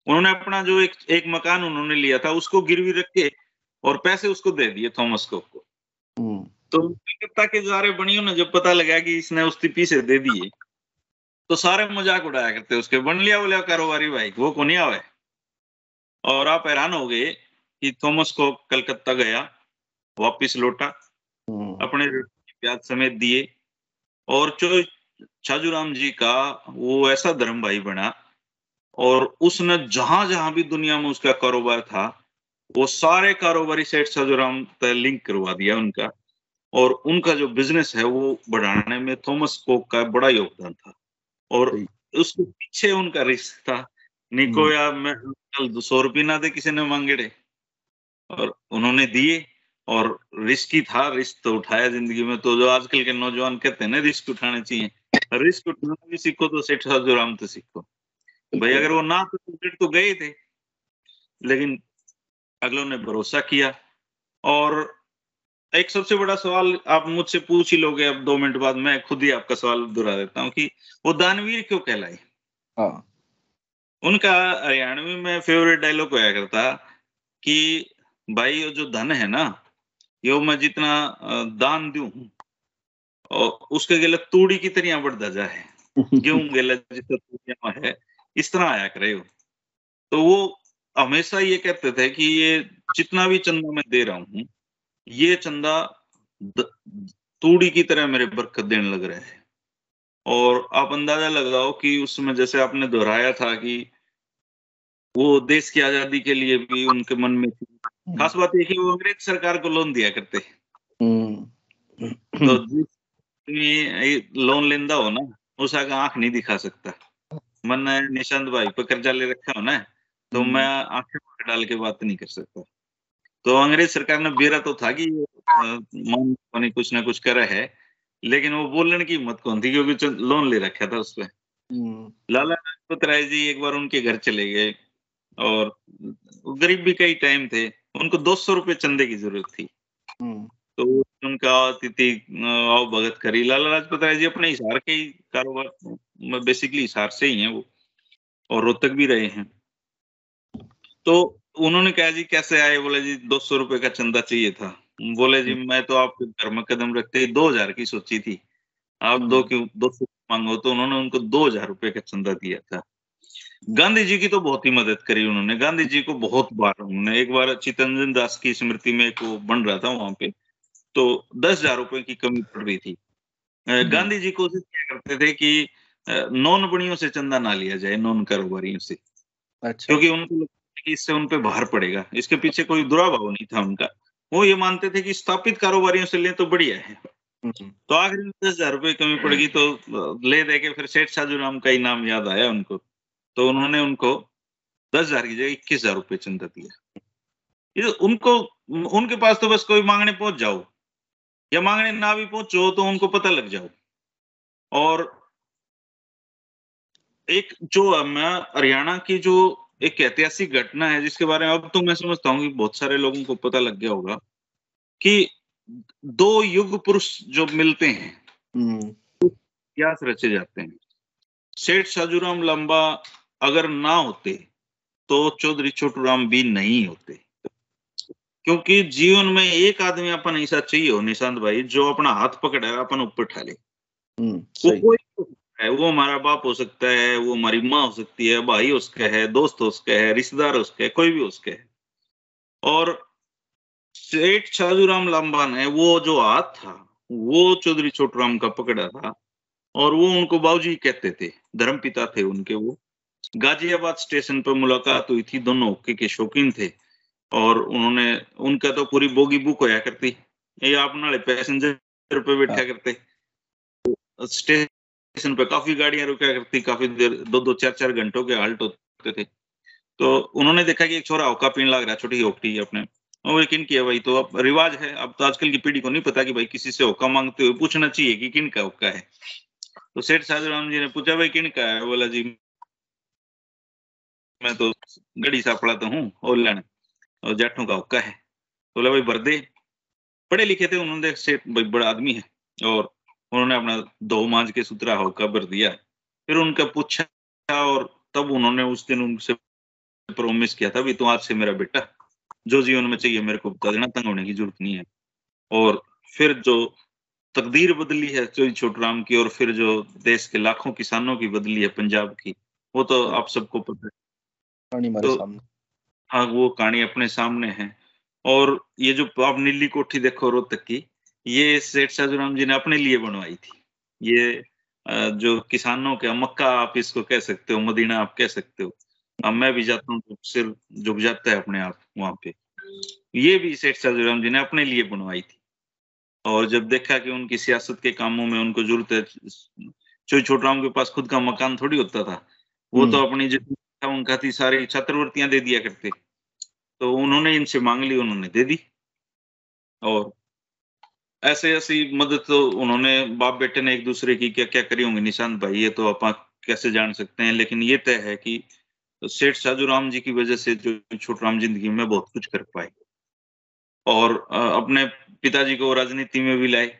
उन्होंने अपना जो एक एक मकान उन्होंने लिया था, उसको गिरवी रख के और पैसे उसको दे दिए थॉमस को। हम्म। तो कलकत्ता के सारे बनियों ने जब पता लगा कि इसने उसकी पीछे दे दिए तो सारे मज़ाक उड़ाया करते उसके। बन लिया बोलिया कारोबारी भाई वो को नहीं आवे? और आप हैरान हो गए कि थॉमस को कलकत्ता गया वापिस लौटा हम्म। अपने ब्याज समेत दिए। और जो छाजूराम जी का वो ऐसा धर्म भाई बना और उसने जहाँ जहाँ भी दुनिया में उसका कारोबार था वो सारे कारोबारी सेठ छाजूराम लिंक करवा दिया उनका। और उनका जो बिज़नेस है वो बढ़ाने में थॉमस कोक का बड़ा योगदान था। और उसके पीछे उनका रिस्क था। निको हम्म। मैं कल सौ रुपये ना दे किसी ने मांगे और उन्होंने दिए और रिस्क ही था। रिस्क तो उठाया ज़िंदगी में। तो जो आजकल के नौजवान कहते हैं ना रिस्क उठाने चाहिए। रिस्क उठाना भी सीखो तो सेठ राम तो सीखो। भाई अगर वो ना तो क्रिकेट तो गए थे। लेकिन अगलों ने भरोसा किया और एक सबसे बड़ा सवाल आप मुझसे पूछ ही लोगे अब दो मिनट बाद मैं खुद ही आपका सवाल दोहरा देता हूँ कि वो दानवीर क्यों कहलाई हाँ। उनका हरियाणवी में फेवरेट डायलॉग होया करता कि भाई ये जो धन है ना यो मैं जितना दान दू और उसके गलत तूड़ी की तरह बढ़ता जाए गेहूँ गलत जितना है इस तरह आया करे हो। तो वो हमेशा ये कहते थे कि ये जितना भी चंदा मैं दे रहा हूँ ये चंदा तूड़ी की तरह मेरे बरकत देने लग रहे हैं और आप अंदाज़ा लगाओ कि उसमें जैसे आपने दोहराया था कि वो देश की आज़ादी के लिए भी उनके मन में थी हम्म। खास बात यह कि वो अंग्रेज़ सरकार को लोन दिया करते हम्म। तो लोन लेंदा हो ना उस आगे आँख नहीं दिखा सकता मन निशांत भाई पे कर्जा ले रखा हो ना तो हम्म। मैं आँखें डाल के बात नहीं कर सकता तो अंग्रेज़ सरकार ने बेरा तो था कि मन कुछ ना कुछ करे है लेकिन वो बोलने की हिम्मत कौन थी? क्योंकि लोन ले रखा था उसपे। लाला लाजपत राय जी एक बार उनके घर चले गए और गरीब भी कई टाइम थे उनको दो सौ रुपये चंदे की ज़रूरत थी। हम्म। तो उनका अतिथि आओ भगत करी। लाला लाजपत राय जी अपने हिसार के ही कारोबार बेसिकली हिसार से ही हैं वो और रोहतक भी रहे हैं। तो उन्होंने कहा जी कैसे आए? बोले जी दो सौ रुपए का चंदा चाहिए था। बोले जी मैं तो आपके घर में कदम रखते ही दो हज़ार की सोची थी। आप दो हम्म। क्यों दो सौ मांगो? तो उन्होंने उनको दो हज़ार रुपए का चंदा दिया था। गांधी जी की तो बहुत ही मदद करी उन्होंने। गांधी जी को बहुत बार उन्होंने एक बार चितरंजन दास की स्मृति में एक बन रहा था वहाँ पे तो दस हज़ार रुपए की कमी पड़ रही थी। हम्म। गांधी जी कोशिश क्या करते थे कि नॉन बणियों से चंदा ना लिया जाए नॉन कारोबारियों से। अच्छा। क्योंकि उनको कि इससे उन पे भार पड़ेगा। इसके पीछे कोई दुराभाव नहीं था उनका। वो ये मानते थे कि स्थापित कारोबारियों से लें तो बढ़िया है। हम्म। तो आखिर में दस हज़ार रुपए कमी पड़ेगी तो ले दे के फिर सेठ साजू नाम का ही नाम याद आया उनको। तो उन्होंने उनको दस हज़ार की जगह इक्कीस हज़ार रुपये चंदा दिया। ये उनको उनके पास तो बस कोई मांगने पहुँच जाओ। या मांगने ना भी पहुंचो तो उनको पता लग जाओ। और एक जो हरियाणा की जो एक ऐतिहासिक घटना है जिसके बारे में अब तो मैं समझता हूँ कि बहुत सारे लोगों को पता लग गया होगा कि दो युग पुरुष जो मिलते हैं हम्म। इतिहास रचे जाते हैं। सेठ साजूराम लंबा अगर ना होते तो चौधरी छोटू राम भी नहीं होते। क्योंकि जीवन में एक आदमी अपन ऐसा चाहिए हो निशांत भाई जो अपना हाथ पकड़े अपन ऊपर उठा ले हम्म, वो कोई है वो हमारा बाप हो सकता है वो हमारी माँ हो सकती है भाई उसका है दोस्त उसका है रिश्तेदार उसका है कोई भी उसका है। और सेठ छाजूराम लांबा ने वो जो हाथ था वो चौधरी छोटू राम का पकड़ा था और वो उनको बाबूजी कहते थे धर्म पिता थे उनके वो। गाजियाबाद स्टेशन पर मुलाकात हुई थी दोनों हॉकी के शौकीन थे और उन्होंने उनका तो पूरी बोगी बुक होया करती ये आप नाले पैसेंजर पे बैठा हाँ। करते। स्टेशन पे काफ़ी गाड़ियाँ रुका करती काफ़ी देर दो दो चार चार घंटों के हाल्ट होते थे। तो उन्होंने देखा कि एक छोरा होका पीने लग रहा है, छोटी होकटी अपने। वो यकीन किया भाई तो अब रिवाज है, अब तो आजकल की पीढ़ी को नहीं पता कि भाई किसी से होका मांगते हुए पूछना चाहिए कि किन का होका है। तो सेठ साधुराम जी ने पूछा, भाई किन का है? बोला, जी, मैं तो गड़ी सा पड़ा तो हूँ और लेने और जाटों का हुक्का है। बोला, भाई भर दे पढ़े लिखे थे उन्होंने, सेठ भाई बड़ा आदमी है, और उन्होंने अपना दो मांझ के सुतरा होकर भर दिया। फिर उनका पूछा और तब उन्होंने उस दिन उनसे प्रोमिस किया था भी तू आज से मेरा बेटा जो जीवन में चाहिए मेरे को बता देना तंग होने की ज़रूरत नहीं है। और फिर जो तकदीर बदली है चोई छोटराम की और फिर जो देश के लाखों किसानों की बदली है पंजाब की वो तो आप सबको पता है। तो हाँ वो कहानी अपने सामने है। और ये जो आप नीली कोठी देखो रोहतक की ये सेठ साजूराम जी ने अपने लिए बनवाई थी। ये जो किसानों के मक्का आप इसको कह सकते हो मदीना आप कह सकते हो। अब मैं भी जाता हूँ तो सिर झुक जाता है अपने आप वहाँ पे। ये भी सेठ साजूराम जी ने अपने लिए बनवाई थी। और जब देखा कि उनकी सियासत के कामों में उनको ज़रूरत है चोई छोटराम के पास खुद का मकान थोड़ी होता था। वो तो हम्म। अपनी जितनी उनका थी सारी छात्रवृत्तियाँ दे दिया करते। तो उन्होंने इनसे मांग ली उन्होंने दे दी। और ऐसे ऐसी मदद तो उन्होंने बाप बेटे ने एक दूसरे की क्या क्या करी होंगी? निशांत भाई ये तो आप कैसे जान सकते हैं लेकिन ये तय है कि सेठ साजू राम जी की वजह से जो छोट राम ज़िंदगी में बहुत कुछ कर पाए और अपने पिताजी को राजनीति में भी लाए।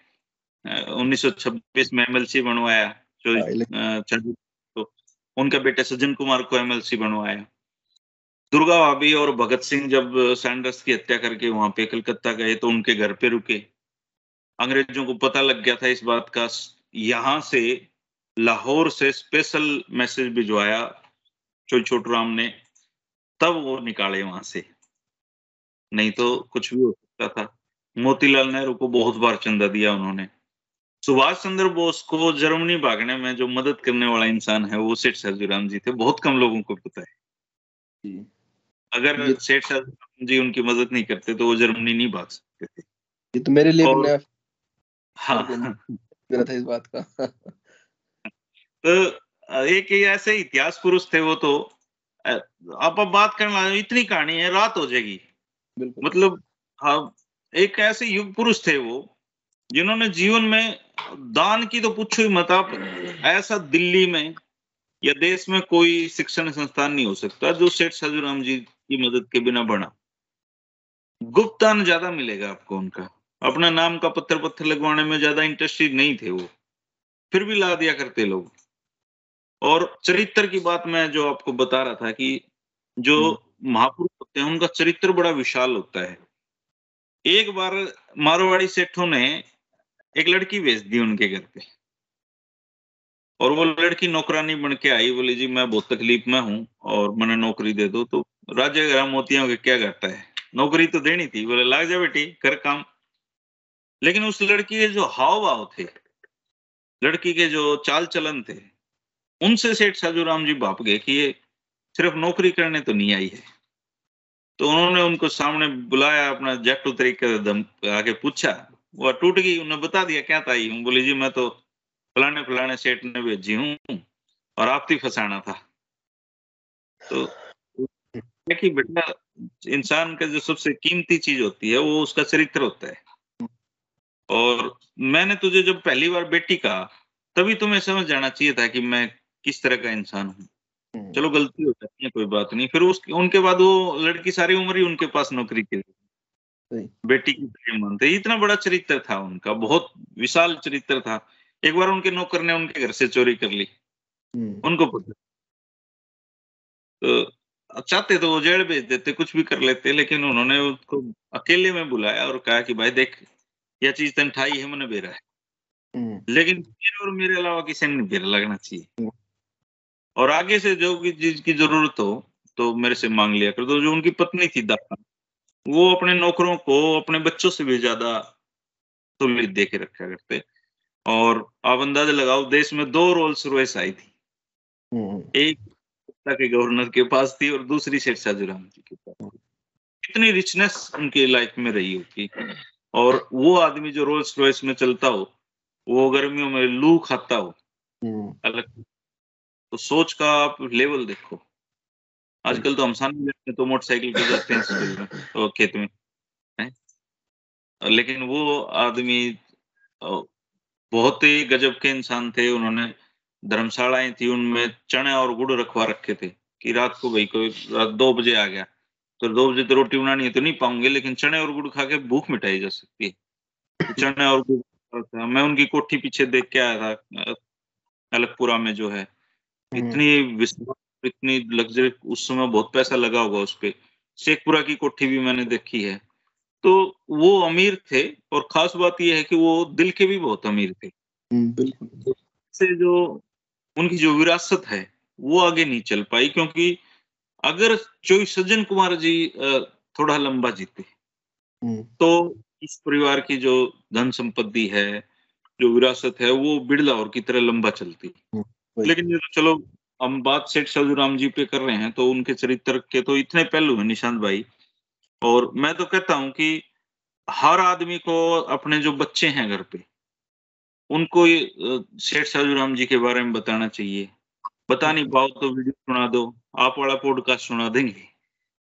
1926 में एमएलसी बनवाया जो तो उनका बेटे सज्जन कुमार को एमएलसी बनवाया। दुर्गा भाभी और भगत सिंह जब सैंडर्स की हत्या करके वहाँ पे कलकत्ता गए तो उनके घर पे रुके। अंग्रेज़ों को पता लग गया था इस बात का। यहाँ से लाहौर से स्पेशल मैसेज भिजवाया चो छोटू राम ने। तब वो निकाले वहाँ से। नहीं तो कुछ भी हो सकता था। मोतीलाल नेहरू को बहुत बार चंदा दिया उन्होंने। सुभाष चंद्र बोस को जर्मनी भागने में जो मदद करने वाला इंसान है वो सेठ सर्जूराम जी थे। बहुत कम लोगों को पता है। अगर सेठ सर्जूराम जी उनकी मदद नहीं करते तो वो जर्मनी नहीं भाग सकते थे। ये तो मेरे लिए और, हाँ। था इस बात का। [laughs] तो एक ऐसे इतिहास पुरुष थे वो तो आप अब बात करना इतनी कहानी है रात हो जाएगी। मतलब हाँ एक ऐसे युग पुरुष थे वो जिन्होंने जीवन में दान की तो पूछो ही मत आप ऐसा दिल्ली में या देश में कोई शिक्षण संस्थान नहीं हो सकता जो सेठ साजूराम जी की मदद के बिना बना। गुप्त दान ज़्यादा मिलेगा आपको उनका। अपना नाम का पत्थर पत्थर लगवाने में ज़्यादा इंटरेस्टेड नहीं थे वो। फिर भी ला दिया करते लोग। और चरित्र की बात मैं जो आपको बता रहा था कि जो हम्म। महापुरुष होते हैं उनका चरित्र बड़ा विशाल होता है। एक बार मारवाड़ी सेठों ने एक लड़की भेज दी उनके घर पे। और वो लड़की नौकरानी बन के आई बोली जी मैं बहुत तकलीफ़ में हूँ और मैंने नौकरी दे दो तो राजा ग्राम मोतियों के क्या करता है? नौकरी तो देनी थी। बोले लाग जा बेटी कर काम। लेकिन उस लड़की के जो हाव भाव थे लड़की के जो चाल चलन थे उनसे सेठ साजूराम जी भाप गए कि ये सिर्फ़ नौकरी करने तो नहीं आई है। तो उन्होंने उनको सामने बुलाया अपना जट्टू तरीके दम आके पूछा वो टूट गई उन्होंने बता दिया क्या था हूँ? बोली जी मैं तो फलाने फलाने सेठ ने भेजी हूँ और आप थी फंसाना था। तो [laughs] बेटा इंसान का जो सबसे कीमती चीज़ होती है वो उसका चरित्र होता है। और मैंने तुझे जब पहली बार बेटी कहा तभी तुम्हें समझ जाना चाहिए था कि मैं किस तरह का इंसान हूँ। हम्म। चलो गलती हो जाती है कोई बात नहीं। फिर उस उनके बाद वो लड़की सारी उम्र ही उनके पास नौकरी की बेटी की प्रेम मानते। इतना बड़ा चरित्र था उनका बहुत विशाल चरित्र था। एक बार उनके नौकर ने उनके घर से चोरी कर ली। हम्म। उनको पता तो चाहते तो वो जेल भेज देते कुछ भी कर लेते लेकिन उन्होंने उसको अकेले में बुलाया और कहा कि भाई देख यह चीज़ तन ठाई है मैंने बेरा है। हम्म। लेकिन मेरे और मेरे अलावा किसी ने बेरा लगना चाहिए। हम्म। और आगे से जो भी चीज़ की ज़रूरत हो तो मेरे से मांग लिया कर दो। जो उनकी पत्नी थी दाता वो अपने नौकरों को अपने बच्चों से भी ज़्यादा सुविधा दे के रखा करते। और आप अंदाज़ा लगाओ देश में दो रोल्स रॉयस आई थी। हम्म। एक के गवर्नर के पास थी और दूसरी शेर शाहजूराम जी के पास इतनी रिचनेस उनकी लाइफ में रही होगी और वो आदमी जो रोल्स रॉयस में चलता हो वो गर्मियों में लू खाता हो। हम्म। अलग। तो सोच का आप लेवल देखो। आजकल तो हम सामने तो मोटरसाइकिल पे जाते हैं स्कूल में तो खेत में है? लेकिन वो आदमी बहुत ही गजब के इंसान थे। उन्होंने धर्मशालाएँ थी उनमें चने और गुड़ रखवा रखे थे कि रात को भाई कोई रात दो बजे आ गया। तो दो बजे तो रोटी बनानी है तो नहीं पाऊँगे लेकिन चने और गुड़ खा के भूख मिटाई जा सकती है। तो चने और गुड़ मैं उनकी कोठी पीछे देख के आया था अलगपुरा में जो है। हम्म। इतनी इतनी लग्जरी उस समय बहुत पैसा लगा होगा उस पर शेखपुरा की कोठी भी मैंने देखी है। तो वो अमीर थे और खास बात यह है कि वो दिल के भी बहुत अमीर थे। हम्म, बिल्कुल। से जो उनकी जो विरासत है वो आगे नहीं चल पाई क्योंकि अगर चोई सज्जन कुमार जी थोड़ा लंबा जीते हम्म। तो इस परिवार की जो धन संपत्ति है जो विरासत है वो बिड़ला और की तरह लंबा चलती हम्म, लेकिन ये तो चलो हम बात सेठ साजूराम जी पे कर रहे हैं तो उनके चरित्र के तो इतने पहलू हैं निशांत भाई। और मैं तो कहता हूँ कि हर आदमी को अपने जो बच्चे हैं घर पे उनको सेठ साजूराम जी के बारे में बताना चाहिए। बता नहीं पाओ तो वीडियो सुना दो। आप वाला पॉडकास्ट सुना देंगे।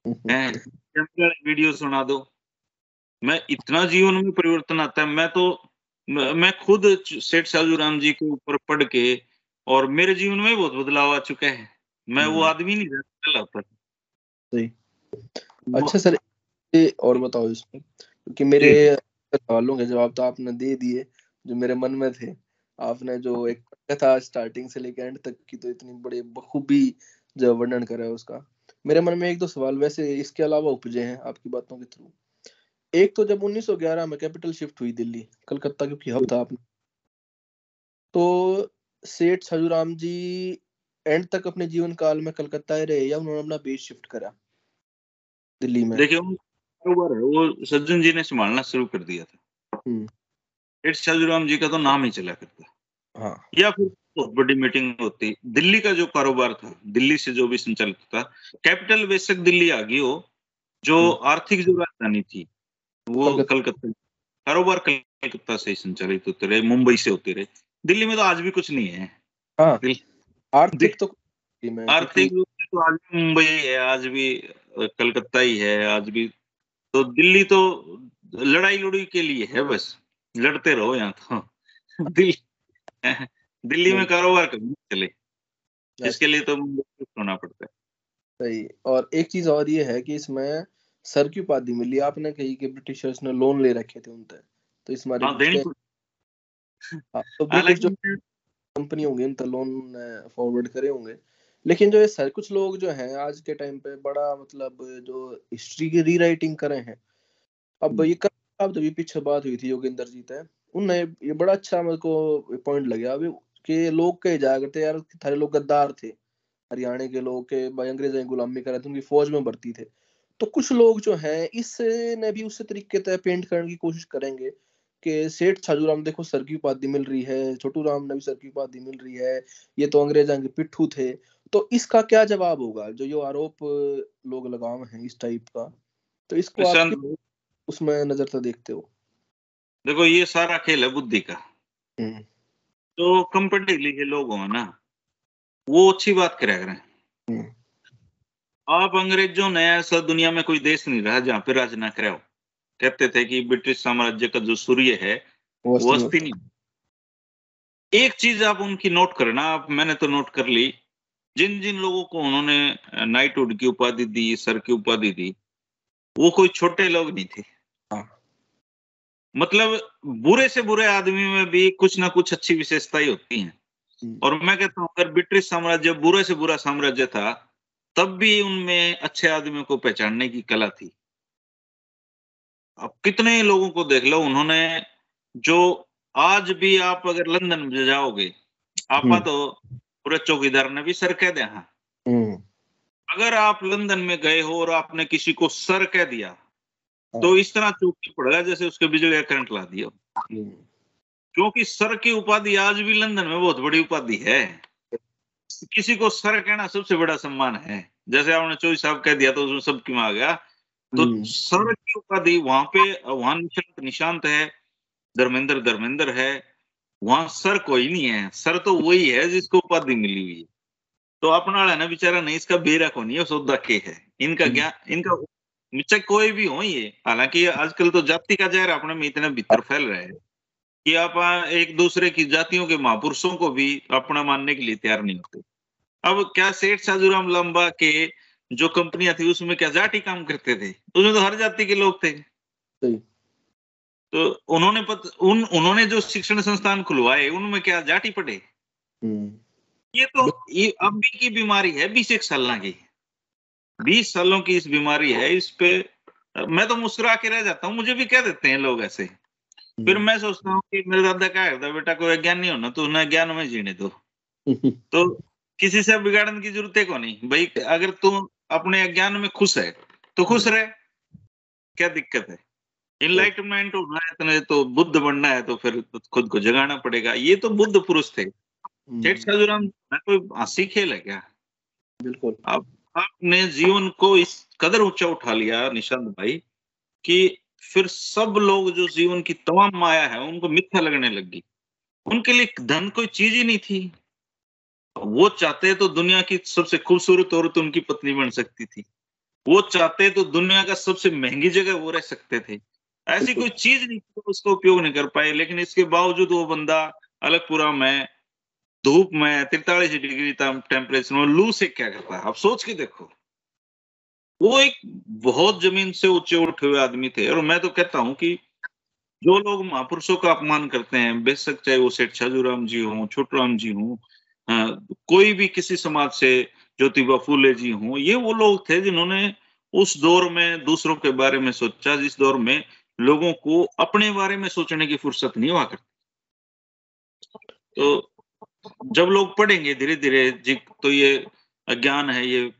[laughs] वीडियो सुना दो। मैं इतना जीवन में परिवर्तन आता है मैं तो मैं खुद सेठ साजूराम जी के ऊपर पढ़ के और मेरे जीवन में बहुत बदलाव आ चुका है। मैं वो हम्म। आदमी नहीं रह पर सही। अच्छा सर और बताओ इसमें क्योंकि मेरे सवालों के जवाब तो आपने दे दिए जो मेरे मन में थे। आपने जो एक था स्टार्टिंग से लेकर एंड तक की तो इतनी बड़ी बखूबी वर्णन करा है उसका। मेरे मन में एक दो सवाल वैसे इसके अलावा उपजे हैं आपकी बातों के थ्रू। एक तो जब 1911 में कैपिटल शिफ्ट हुई दिल्ली कलकत्ता क्योंकि हब था आपने तो सेठ छजूराम जी एंड तक अपने जीवन काल में कलकत्ता ही रहे या उन्होंने अपना बेस शिफ्ट करा दिल्ली में? देखिए वो सज्जन जी ने संभालना शुरू कर दिया था। हम्म। सेठ छजूराम जी का तो नाम ही चला करता। हाँ। या फिर बहुत बड़ी मीटिंग होती। दिल्ली का जो कारोबार था दिल्ली से जो भी संचालित था कैपिटल बेशक दिल्ली आ गई हो जो हम्म। आर्थिक जो राजधानी थी वो कलकत्ता। कारोबार कलकत्ता से संचालित होते रहे मुंबई से होते रहे। दिल्ली में तो आज भी कुछ नहीं है। हाँ, आर्थिक तो आर्थिक रूप से तो आज भी मुंबई है आज भी कलकत्ता ही है आज भी। तो दिल्ली तो लड़ाई लड़ाई के लिए है बस लड़ते रहो यहाँ तो। [laughs] दिल्ली [laughs] दिल्ली में कारोबार कभी चले इसके लिए तो होना पड़ता है। सही। और एक चीज़ और ये है कि इसमें सर की उपाधि मिली। आपने कही कि ब्रिटिशर्स ने लोन ले रखे थे उनसे तो इस मारे हाँ, हाँ, तो ब्रिटिश जो कंपनी होंगी उन लोन फॉरवर्ड करे होंगे। लेकिन जो ये सर कुछ लोग जो हैं आज के टाइम पे बड़ा मतलब जो हिस्ट्री की रीराइटिंग करे हैं। अब हम्म। ये अब जब पीछे बात हुई थी योगेंद्र जी तय उनने ये बड़ा अच्छा मेरे को पॉइंट लगा अभी कि लोग कहे जाया करते यार थारे लोग गद्दार थे। हरियाणा के लोग के भाई अंग्रेज़ों की गुलामी कर रहे थे उनकी फौज में भर्ती थे। तो कुछ लोग जो हैं इसने भी उसी तरीके से पेंट करने की कोशिश करेंगे कि सेठ छाजूराम देखो सर की उपाधि मिल रही है छोटू राम ने भी सर की उपाधि मिल रही है ये तो अंग्रेज़ों के पिट्ठू थे। तो इसका क्या जवाब होगा? जो ये आरोप लोग लगाव हैं इस टाइप का तो इसको आप उसमें नज़र से देखते हो? देखो ये सारा खेल है बुद्धि का। हम्म। तो कंपेटिवली के लोग हो ना वो अच्छी बात करा करें हम्म। आप अंग्रेज़ों ने ऐसा दुनिया में कोई देश नहीं रहा जहाँ पे राज ना करे कहते थे कि ब्रिटिश साम्राज्य का जो सूर्य है वो अस्थि नहीं एक चीज़ आप उनकी नोट करना आप मैंने तो नोट कर ली जिन जिन लोगों को उन्होंने नाइटहुड की उपाधि दी सर की उपाधि दी वो कोई छोटे लोग नहीं थे। मतलब बुरे से बुरे आदमी में भी कुछ ना कुछ अच्छी विशेषताएँ होती हैं। और मैं कहता हूँ अगर ब्रिटिश साम्राज्य बुरे से बुरा साम्राज्य था तब भी उनमें अच्छे आदमियों को पहचानने की कला थी अब कितने लोगों को देख लो उन्होंने जो आज भी आप अगर लंदन में जाओगे आप हम्म। तो पूरे चौकीदार ने भी सर कह दिया हाँ हम्म। अगर आप लंदन में गए हो और आपने किसी को सर कह दिया तो इस तरह चौकी पड़ेगा जैसे उसके बिजली का करंट ला दिया। क्योंकि सर की उपाधि आज भी लंदन में बहुत बड़ी उपाधि है। किसी को सर कहना सबसे बड़ा सम्मान है। जैसे आपने चौधरी साहब कह दिया तो उसमें सब क्यों आ गया। तो। सर की उपाधि वहाँ पे वहाँ निशांत निशांत है धर्मेंद्र धर्मेंद्र है। वहाँ सर कोई नहीं है। सर तो वही है जिसको उपाधि मिली हुई है। तो अपना ना बेचारा नहीं इसका बेरा को नहीं है सौदा के है। इनका। क्या इनका चाहे कोई भी हो ये। हालाँकि आजकल तो जाति का जहर अपने में इतने भीतर फैल रहे है कि आप एक दूसरे की जातियों के महापुरुषों को भी अपना मानने के लिए तैयार नहीं होते। अब क्या सेठ साजूराम लंबा के जो कंपनियाँ थी उसमें क्या जाटी काम करते थे? उसमें तो हर जाति के लोग थे। तो उन्होंने पत, उन उन्होंने जो शिक्षण संस्थान खुलवाए उनमें क्या जाटी पढ़े हम्म। ये तो ये अभी की बीमारी है बीस एक साल की बीस सालों की इस बीमारी है इस पे मैं तो मुस्कुरा के रह जाता हूँ मुझे भी कह देते हैं लोग ऐसे। फिर हम्म। मैं सोचता हूँ कि मेरे दादा क्या कहता बेटा कोई ज्ञान नहीं होना तो उन्हें ज्ञान में जीने दो। [laughs] तो किसी से बिगाड़ने की ज़रूरत है को नहीं। भाई अगर तू अपने अज्ञान में खुश है तो खुश रहे। क्या दिक्कत है? इनलाइटमेंट होना है इतने तो बुद्ध बनना है तो फिर खुद को जगाना पड़ेगा। ये तो बुद्ध पुरुष थे। जेठ साधुराम कोई हँसी खेल है क्या? बिल्कुल। आप आपने जीवन को इस कदर ऊँचा उठा लिया निशांत भाई कि फिर सब लोग जो जीवन की तमाम माया है उनको मिथ्या लगने लगी उनके लिए धन कोई चीज़ ही नहीं थी। वो चाहते तो दुनिया की सबसे खूबसूरत औरत उनकी पत्नी बन सकती थी। वो चाहते तो दुनिया का सबसे महँगी जगह वो रह सकते थे। ऐसी कोई चीज़ नहीं थी तो उसका उपयोग नहीं कर पाए लेकिन इसके बावजूद वो बंदा अलगपुरा में धूप में तिरतालीस डिग्री तक टेम्परेचर में लू से क्या करता है? आप सोच के देखो। वो एक बहुत ज़मीन से ऊँचे उठे हुए आदमी थे और मैं तो कहता हूँ कि जो लोग महापुरुषों का अपमान करते हैं, बेशक चाहे वो सेठ छाजूराम जी हों, छोटूराम जी हों कोई भी किसी समाज से ज्योतिबा फूले जी हों, ये वो लोग थे जिन्होंने उस दौर में दूसरों के बारे में सोचा, जिस दौर में लोगों को अपने बारे में सोचने की फुर्सत नहीं हुआ करती। तो जब लोग पढ़ेंगे धीरे धीरे जी तो ये अज्ञान है ये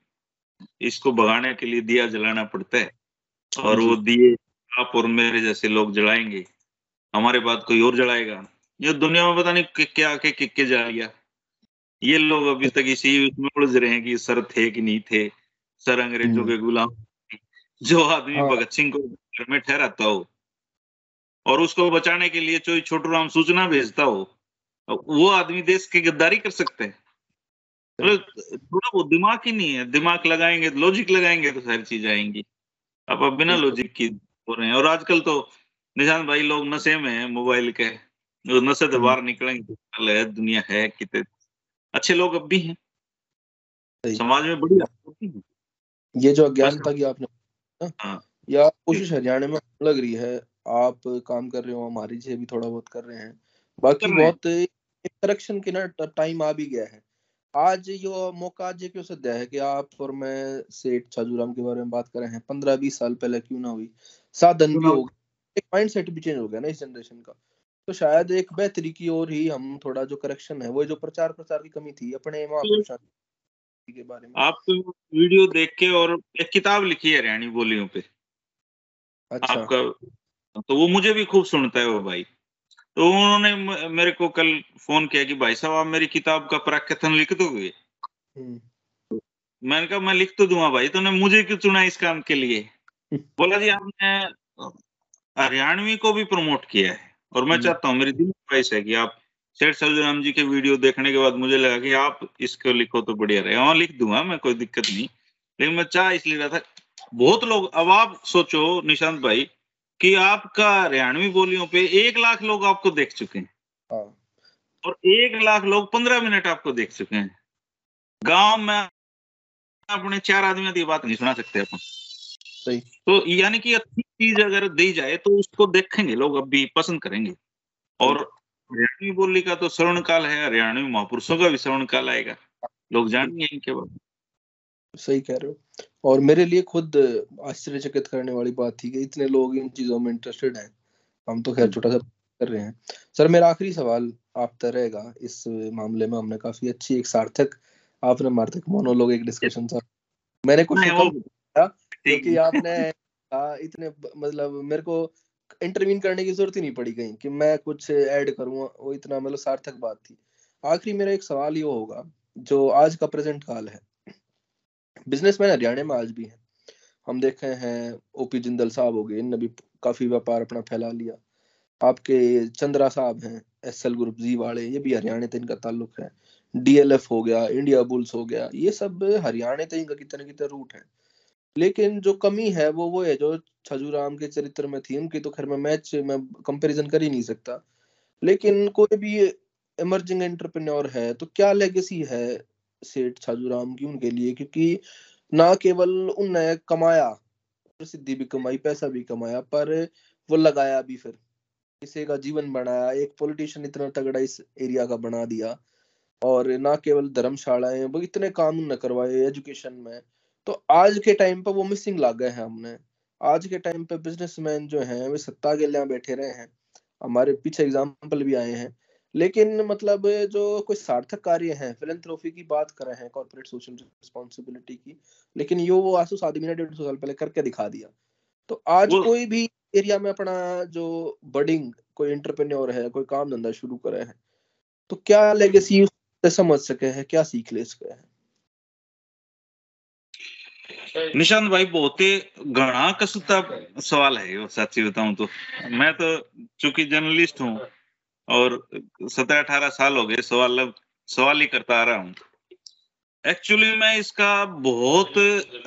इसको भगाने के लिए दिया जलाना पड़ता है। और वो दिए आप और मेरे जैसे लोग जलाएँगे हमारे बाद कोई और जलाएगा। ये दुनिया में पता नहीं क्या के किक्के जा गया। ये लोग अभी तक इसी उसमें उलझ रहे हैं कि सर थे कि नहीं थे सर अंग्रेज़ों हम्म। के गुलाम जो आदमी हाँ। भगत सिंह को घर में ठहराता हो और उसको बचाने के लिए चोई छोटू राम सूचना भेजता हो। वो आदमी देश की गद्दारी कर सकते हैं। थोड़ा वो दिमाग ही नहीं है। दिमाग लगाएँगे लॉजिक लगाएँगे तो सारी चीज़ आएँगी। अब अब बिना लॉजिक की हो रहे हैं। और आजकल तो निशान भाई लोग नशे में है मोबाइल के। जो नशे से तो बाहर निकलेंगे। दुनिया है कितने। अच्छे लोग अब भी हैं। समाज में बड़ी है। ये जो अज्ञानता की आपने हाँ। या कोशिश हरियाणा में लग रही है आप काम कर रहे हो हमारी से भी थोड़ा बहुत कर रहे हैं। बाकी बहुत करेक्शन के ना टाइम आ भी गया है। आज यो मौका आज क्यों सद्या है कि आप और मैं सेठ छाजूराम के बारे में बात कर रहे हैं। पंद्रह बीस साल पहले क्यों ना हुई? साधन भी हो गया। एक माइंड सेट भी चेंज हो गया ना इस जनरेशन का। तो शायद एक बेहतरी की ओर ही हम थोड़ा जो करेक्शन है वो जो प्रचार प्रसार की कमी थी अपने के बारे में। आप तो वीडियो देख के और एक किताब लिखी है हरियाणी बोलियों पे। अच्छा। आपका तो वो मुझे भी खूब सुनता है वो भाई। तो उन्होंने मेरे को कल फ़ोन किया कि भाई साहब आप मेरी किताब का प्रकथन लिख दोगे हम्म। मैंने कहा मैं लिख तो दूँगा भाई तो मुझे क्यों चुना इस काम के लिए [laughs] बोला जी आपने हरियाणवी को भी प्रमोट किया है और मैं हम्म। चाहता हूँ मेरी दिल ख्वाहिश है कि आप सेठ सलजराम जी के वीडियो देखने के बाद मुझे लगा कि आप इसको लिखो तो बढ़िया रहे हाँ लिख दूँगा मैं कोई दिक्कत नहीं लेकिन मैं चाह इसलिए रहा था बहुत लोग अब आप सोचो निशांत भाई कि आपका हरियाणवी बोलियों पे एक लाख लोग आपको देख चुके हैं। हाँ। और एक लाख लोग पंद्रह मिनट आपको देख चुके हैं। गाँव में अपने चार आदमियों की बात नहीं सुना सकते अपन। सही। तो यानी कि अच्छी चीज़ अगर दी जाए तो उसको देखेंगे लोग अब भी पसंद करेंगे। और हरियाणवी बोली का तो श्रवण काल है हरियाणवी महापुरुषों का भी श्रवण काल आएगा। लोग जानेंगे इनके बारे सही कह रहे हो। और मेरे लिए खुद आश्चर्यचकित करने वाली बात थी कि इतने लोग इन चीज़ों में इंटरेस्टेड हैं। हम तो खैर छोटा सा कर रहे हैं। सर मेरा आखिरी सवाल आप तक रहेगा। इस मामले में हमने काफ़ी अच्छी एक सार्थक आपने मार्थिक मोनोलॉग एक डिस्कशन था। मैंने कुछ क्योंकि आपने इतने मतलब मेरे को इंटरवीन करने की ज़रूरत ही नहीं पड़ी कहीं कि मैं कुछ ऐड करूँ वो इतना मतलब सार्थक बात थी। आखिरी मेरा एक सवाल ये होगा जो आज का प्रेजेंट काल है। बिजनेसमैन हरियाणा में आज भी है हम देख हैं ओपी जिंदल साहब हो गए, इनने भी काफ़ी व्यापार अपना फैला लिया। आपके चंद्रा साहब हैं एस एल ग्रुप जी वाले, ये भी हरियाणा से इनका ताल्लुक है। डीएलएफ हो गया इंडिया बुल्स हो गया, ये सब हरियाणा से इनका कितने कितने रूट है। लेकिन जो कमी है, वो वो है, जो छजूराम के चरित्र में थी, उनकी तो खैर मैं मैच में कंपैरिजन कर ही नहीं सकता। लेकिन कोई भी इमर्जिंग एंटरप्रेन्योर है तो क्या लेगेसी है? सेठ छाजूराम की, उनके लिए, क्योंकि ना केवल उनने कमाया प्रसिद्धि भी कमाई, पैसा भी कमाया, पर वो लगाया भी फिर। किसी का जीवन बनाया, एक पॉलिटिशियन इतना तगड़ा इस एरिया का बना दिया, और ना केवल धर्मशालाएँ वो इतने कानून न करवाए एजुकेशन में। तो आज के टाइम पर वो मिसिंग ला गए हैं हमने। आज के टाइम पे बिजनेसमैन जो हैं, वे सत्ता के लिए बैठे रहे हैं। हमारे पीछे एग्ज़ाम्पल भी आए हैं। लेकिन मतलब जो कोई सार्थक कार्य है फिलेंथ्रोफी की बात कर रहे हैं कॉर्पोरेट सोशल रिस्पॉन्सिबिलिटी की लेकिन यो वो आसुस आदमी ने डेढ़ सौ साल पहले करके दिखा दिया। तो आज कोई भी एरिया में अपना जो बडिंग कोई इंटरप्रेन्योर है कोई काम धंधा शुरू करे है तो क्या लेगेसी समझ सके हैं क्या सीख ले सके हैं? निशांत भाई बहुत ही घना कसुता सवाल है ये सच्ची बताऊँ तो। मैं तो चूँकि जर्नलिस्ट हूँ और सत्रह अठारह साल हो गए, सवाल सवाल ही करता आ रहा हूँ। एक्चुअली मैं इसका बहुत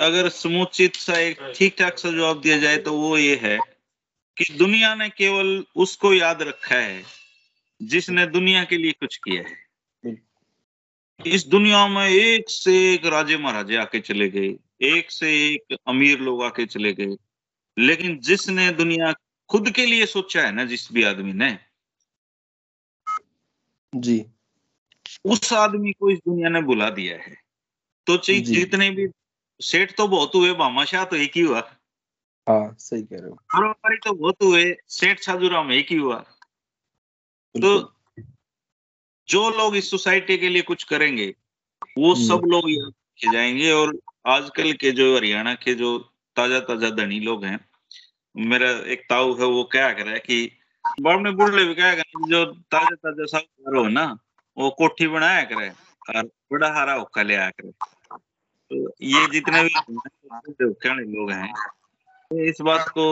अगर समुचित सा एक ठीक ठाक सा जवाब दिया जाए तो वो ये है कि दुनिया ने केवल उसको याद रखा है जिसने दुनिया के लिए कुछ किया है। इस दुनिया में एक से एक राजे महाराजे आके चले गए, एक से एक अमीर लोग आके चले गए, लेकिन जिसने दुनिया खुद के लिए सोचा है ना, जिस भी आदमी ने जी। उस आदमी को इस दुनिया ने बुला दिया है। तो जितने भी सेठ तो बहुत हुए बामाशाह तो एक ही हुआ। हाँ सही कह रहे हो। कारोबारी तो बहुत हुए सेठ साधुराम एक ही हुआ। तो जो लोग इस सोसाइटी के लिए कुछ करेंगे वो हम्म। सब लोग याद जाएँगे और आजकल के जो हरियाणा के जो ताज़ा ताज़ा धनी लोग हैं मेरा एक ताऊ है वो क्या कर रहा है कि बाप बुढ़ले भी क्या जो ताज़ा ताज़ा साहूकार हो ना, वो कोठी बनाया करे और बड़ा हारा होका ले आया करे। तो ये जितने भी लोग हैं तो इस बात को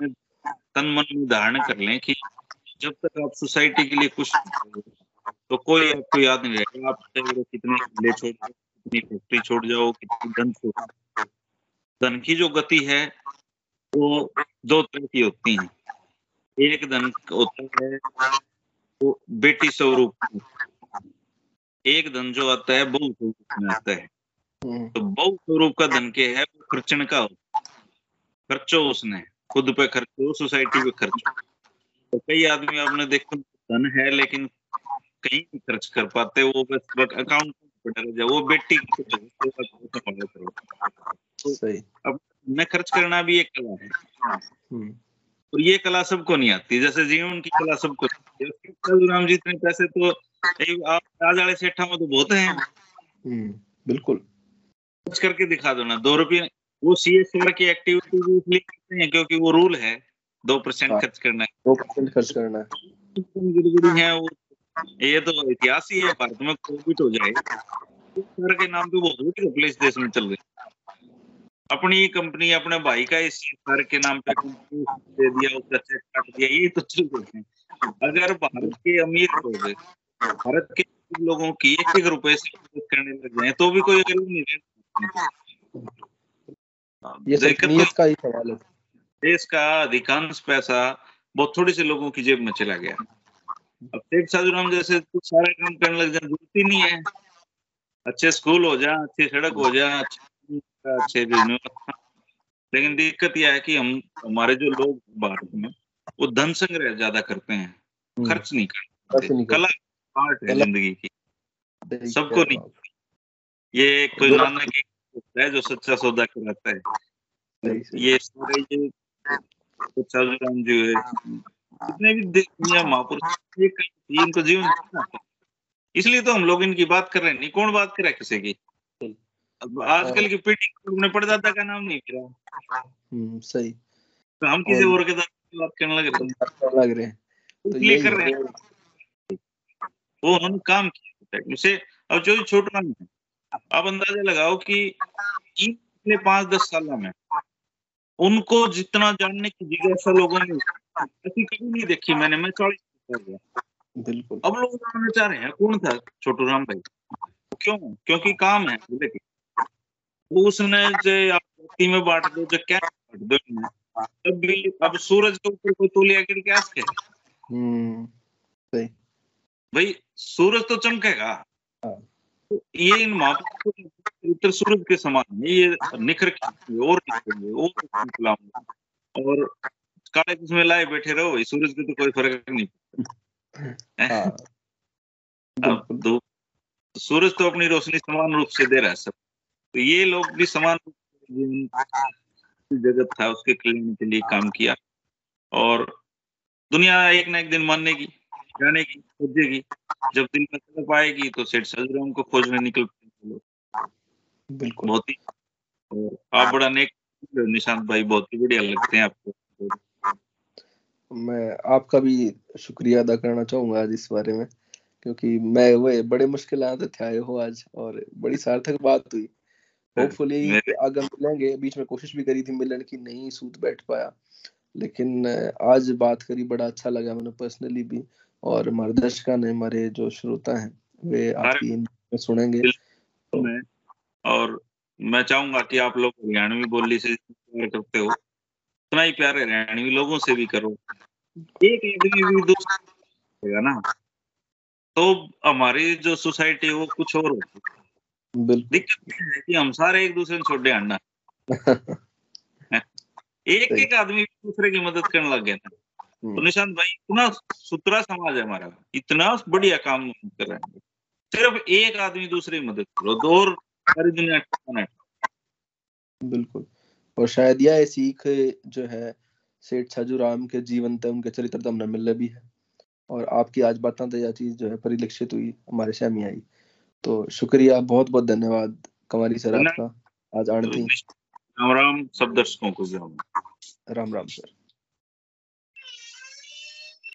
तन मन में धारण कर लें कि जब तक आप सोसाइटी के लिए कुछ तो कोई आपको याद नहीं रहेगा, आप कितने ले छोड़ कितनी फैक्ट्री छोड़ जाओ, कितनी धन छोड़ धन की जो गति है, वो दो तरह की होती है। एक धन होता है वो बेटी स्वरूप एक धन जो आता है बहु स्वरूप में आता है। हम्म। तो बहु स्वरूप का धन के है? वो खर्चन का खर्चो उसने। खुद पे खर्चो सोसाइटी पे खर्चो। तो कई आदमी आपने देखो धन है लेकिन कहीं भी खर्च कर पाते वो बस अकाउंट वो बेटी तो अब मैं खर्च करना भी एक कला है। और ये कला सबको नहीं आती जैसे जीवन की कला सबको राम जी इतने पैसे तो आप सेठा में तो बहुत हैं। हम्म, बिल्कुल। कुछ करके दिखा दो ना दो रुपये वो सी एस आर की एक्टिविटी भी इसलिए करते हैं क्योंकि वो रूल है दो परसेंट हाँ। खर्च करना है। दो परसेंट खर्च करना है। है वो ये तो इतिहास ही है भारत में कोविड हो जाए। के नाम पे बहुत प्लेस देश में चल रही अपनी कंपनी अपने भाई का इस सर के नाम पे दे दिया उसका चेक काट दिया ये तो चल रहे हैं। अगर भारत के अमीर लोग भारत के लोगों की एक एक रुपए से करने लग जाए तो भी कोई गरीब नहीं ये तो का ही सवाल है। देश का अधिकांश पैसा बहुत थोड़ी से लोगों की जेब में चला गया। अब शेख साधुराम जैसे कुछ सारे काम करने लग जाए ज़रूरत ही नहीं है। अच्छे स्कूल हो जाए अच्छी सड़क हो जाए अच्छे लेकिन दिक्कत यह है कि हम हमारे जो लोग भारत में वो धन संग्रह ज़्यादा करते हैं। हम्म। खर्च नहीं करते। कला पार्ट है ज़िंदगी की। सबको नहीं ये कोई मानना की है जो सच्चा सौदा कराता है। ये सारे ये साधुराम जो है जितने भी दुनिया महापुरुष ये कहीं इनको जीवन इसलिए तो हम लोग इनकी बात कर रहे हैं। नहीं कौन बात कर रहा है किसी की? आजकल की पीढ़ी ने पड़दादा का नाम नहीं गिरा हम्म सही। तो हम किसी और के साथ बात करने लग रहे हैं? लग रहे हैं। तो कर रहे हैं। वो उन्होंने काम किया उसे अब जो छोटा है आप अंदाज़ा लगाओ कि पिछले पाँच दस साल में उनको जितना जानने की जिज्ञासा लोगों ने ऐसी कभी नहीं देखी मैंने। मैं चालीस बिल्कुल। अब लोग जानना चाह रहे हैं कौन था छोटू राम भाई? क्यों? क्योंकि काम है की उसने जो में बांट दो जो क्या बांट दो तब भी अब सूरज के ऊपर कोई तोलिया गिर के आस के? हम्म सही। भाई सूरज तो चमकेगा। हाँ। तो ये इन महापुरुषों चरित्र सूरज के समान है। ये निखर के और निखरेंगे और और काले जिसमें लाए बैठे रहो सूरज के तो कोई फ़र्क नहीं पड़ता। हाँ, तो सूरज तो अपनी रोशनी समान रूप से दे रहा है सब। तो ये लोग भी समान जगत था उसके कल्याण के लिए काम किया और दुनिया एक ना एक दिन मानने की जाने की खोजेगी। जब दिन में तड़प आएगी तो सेठ सजराम को खोजने निकल बिल्कुल। बहुत ही आप बड़ा नेक निशांत भाई बहुत ही बढ़िया लगते हैं आपको। मैं आपका भी शुक्रिया अदा करना चाहूँगा आज इस बारे में क्योंकि मैं वो बड़े मुश्किल आते थे आए हो आज और बड़ी सार्थक बात हुई। [laughs] होपफुली आगे मिलेंगे। बीच में कोशिश भी करी थी मिलने की नहीं सूत बैठ पाया। लेकिन आज बात करी बड़ा अच्छा लगा मैंने पर्सनली भी। और हमारे दर्शक ने हमारे जो श्रोता हैं वे आपकी सुनेंगे। और मैं चाहूँगा कि आप लोग हरियाणवी बोली से करते हो। उतना ही प्यार हरियाणवी लोगों से भी करो। एक आदमी भी दोस्त ना? तो हमारी जो सोसाइटी है वो कुछ और होती दिक्कत है कि हम सारे एक दूसरे को छोड़े आना [laughs] एक एक आदमी दूसरे की मदद करने लग गया था तो हम्म। निशांत भाई इतना सुतरा समाज है हमारा। इतना बढ़िया काम कर रहे हैं। सिर्फ़ एक आदमी दूसरे की मदद करो। दो सारी दुनिया बिल्कुल। और शायद यह सीख जो है सेठ छाजू राम के जीवन तक उनके चरित्र तक मिल भी है। और आपकी आज बात तो यह चीज़ जो है परिलक्षित हुई हमारे सामने आई। तो शुक्रिया बहुत बहुत धन्यवाद कमारी सर आपका। आज आड़ती राम राम सब दर्शकों को राम राम सर।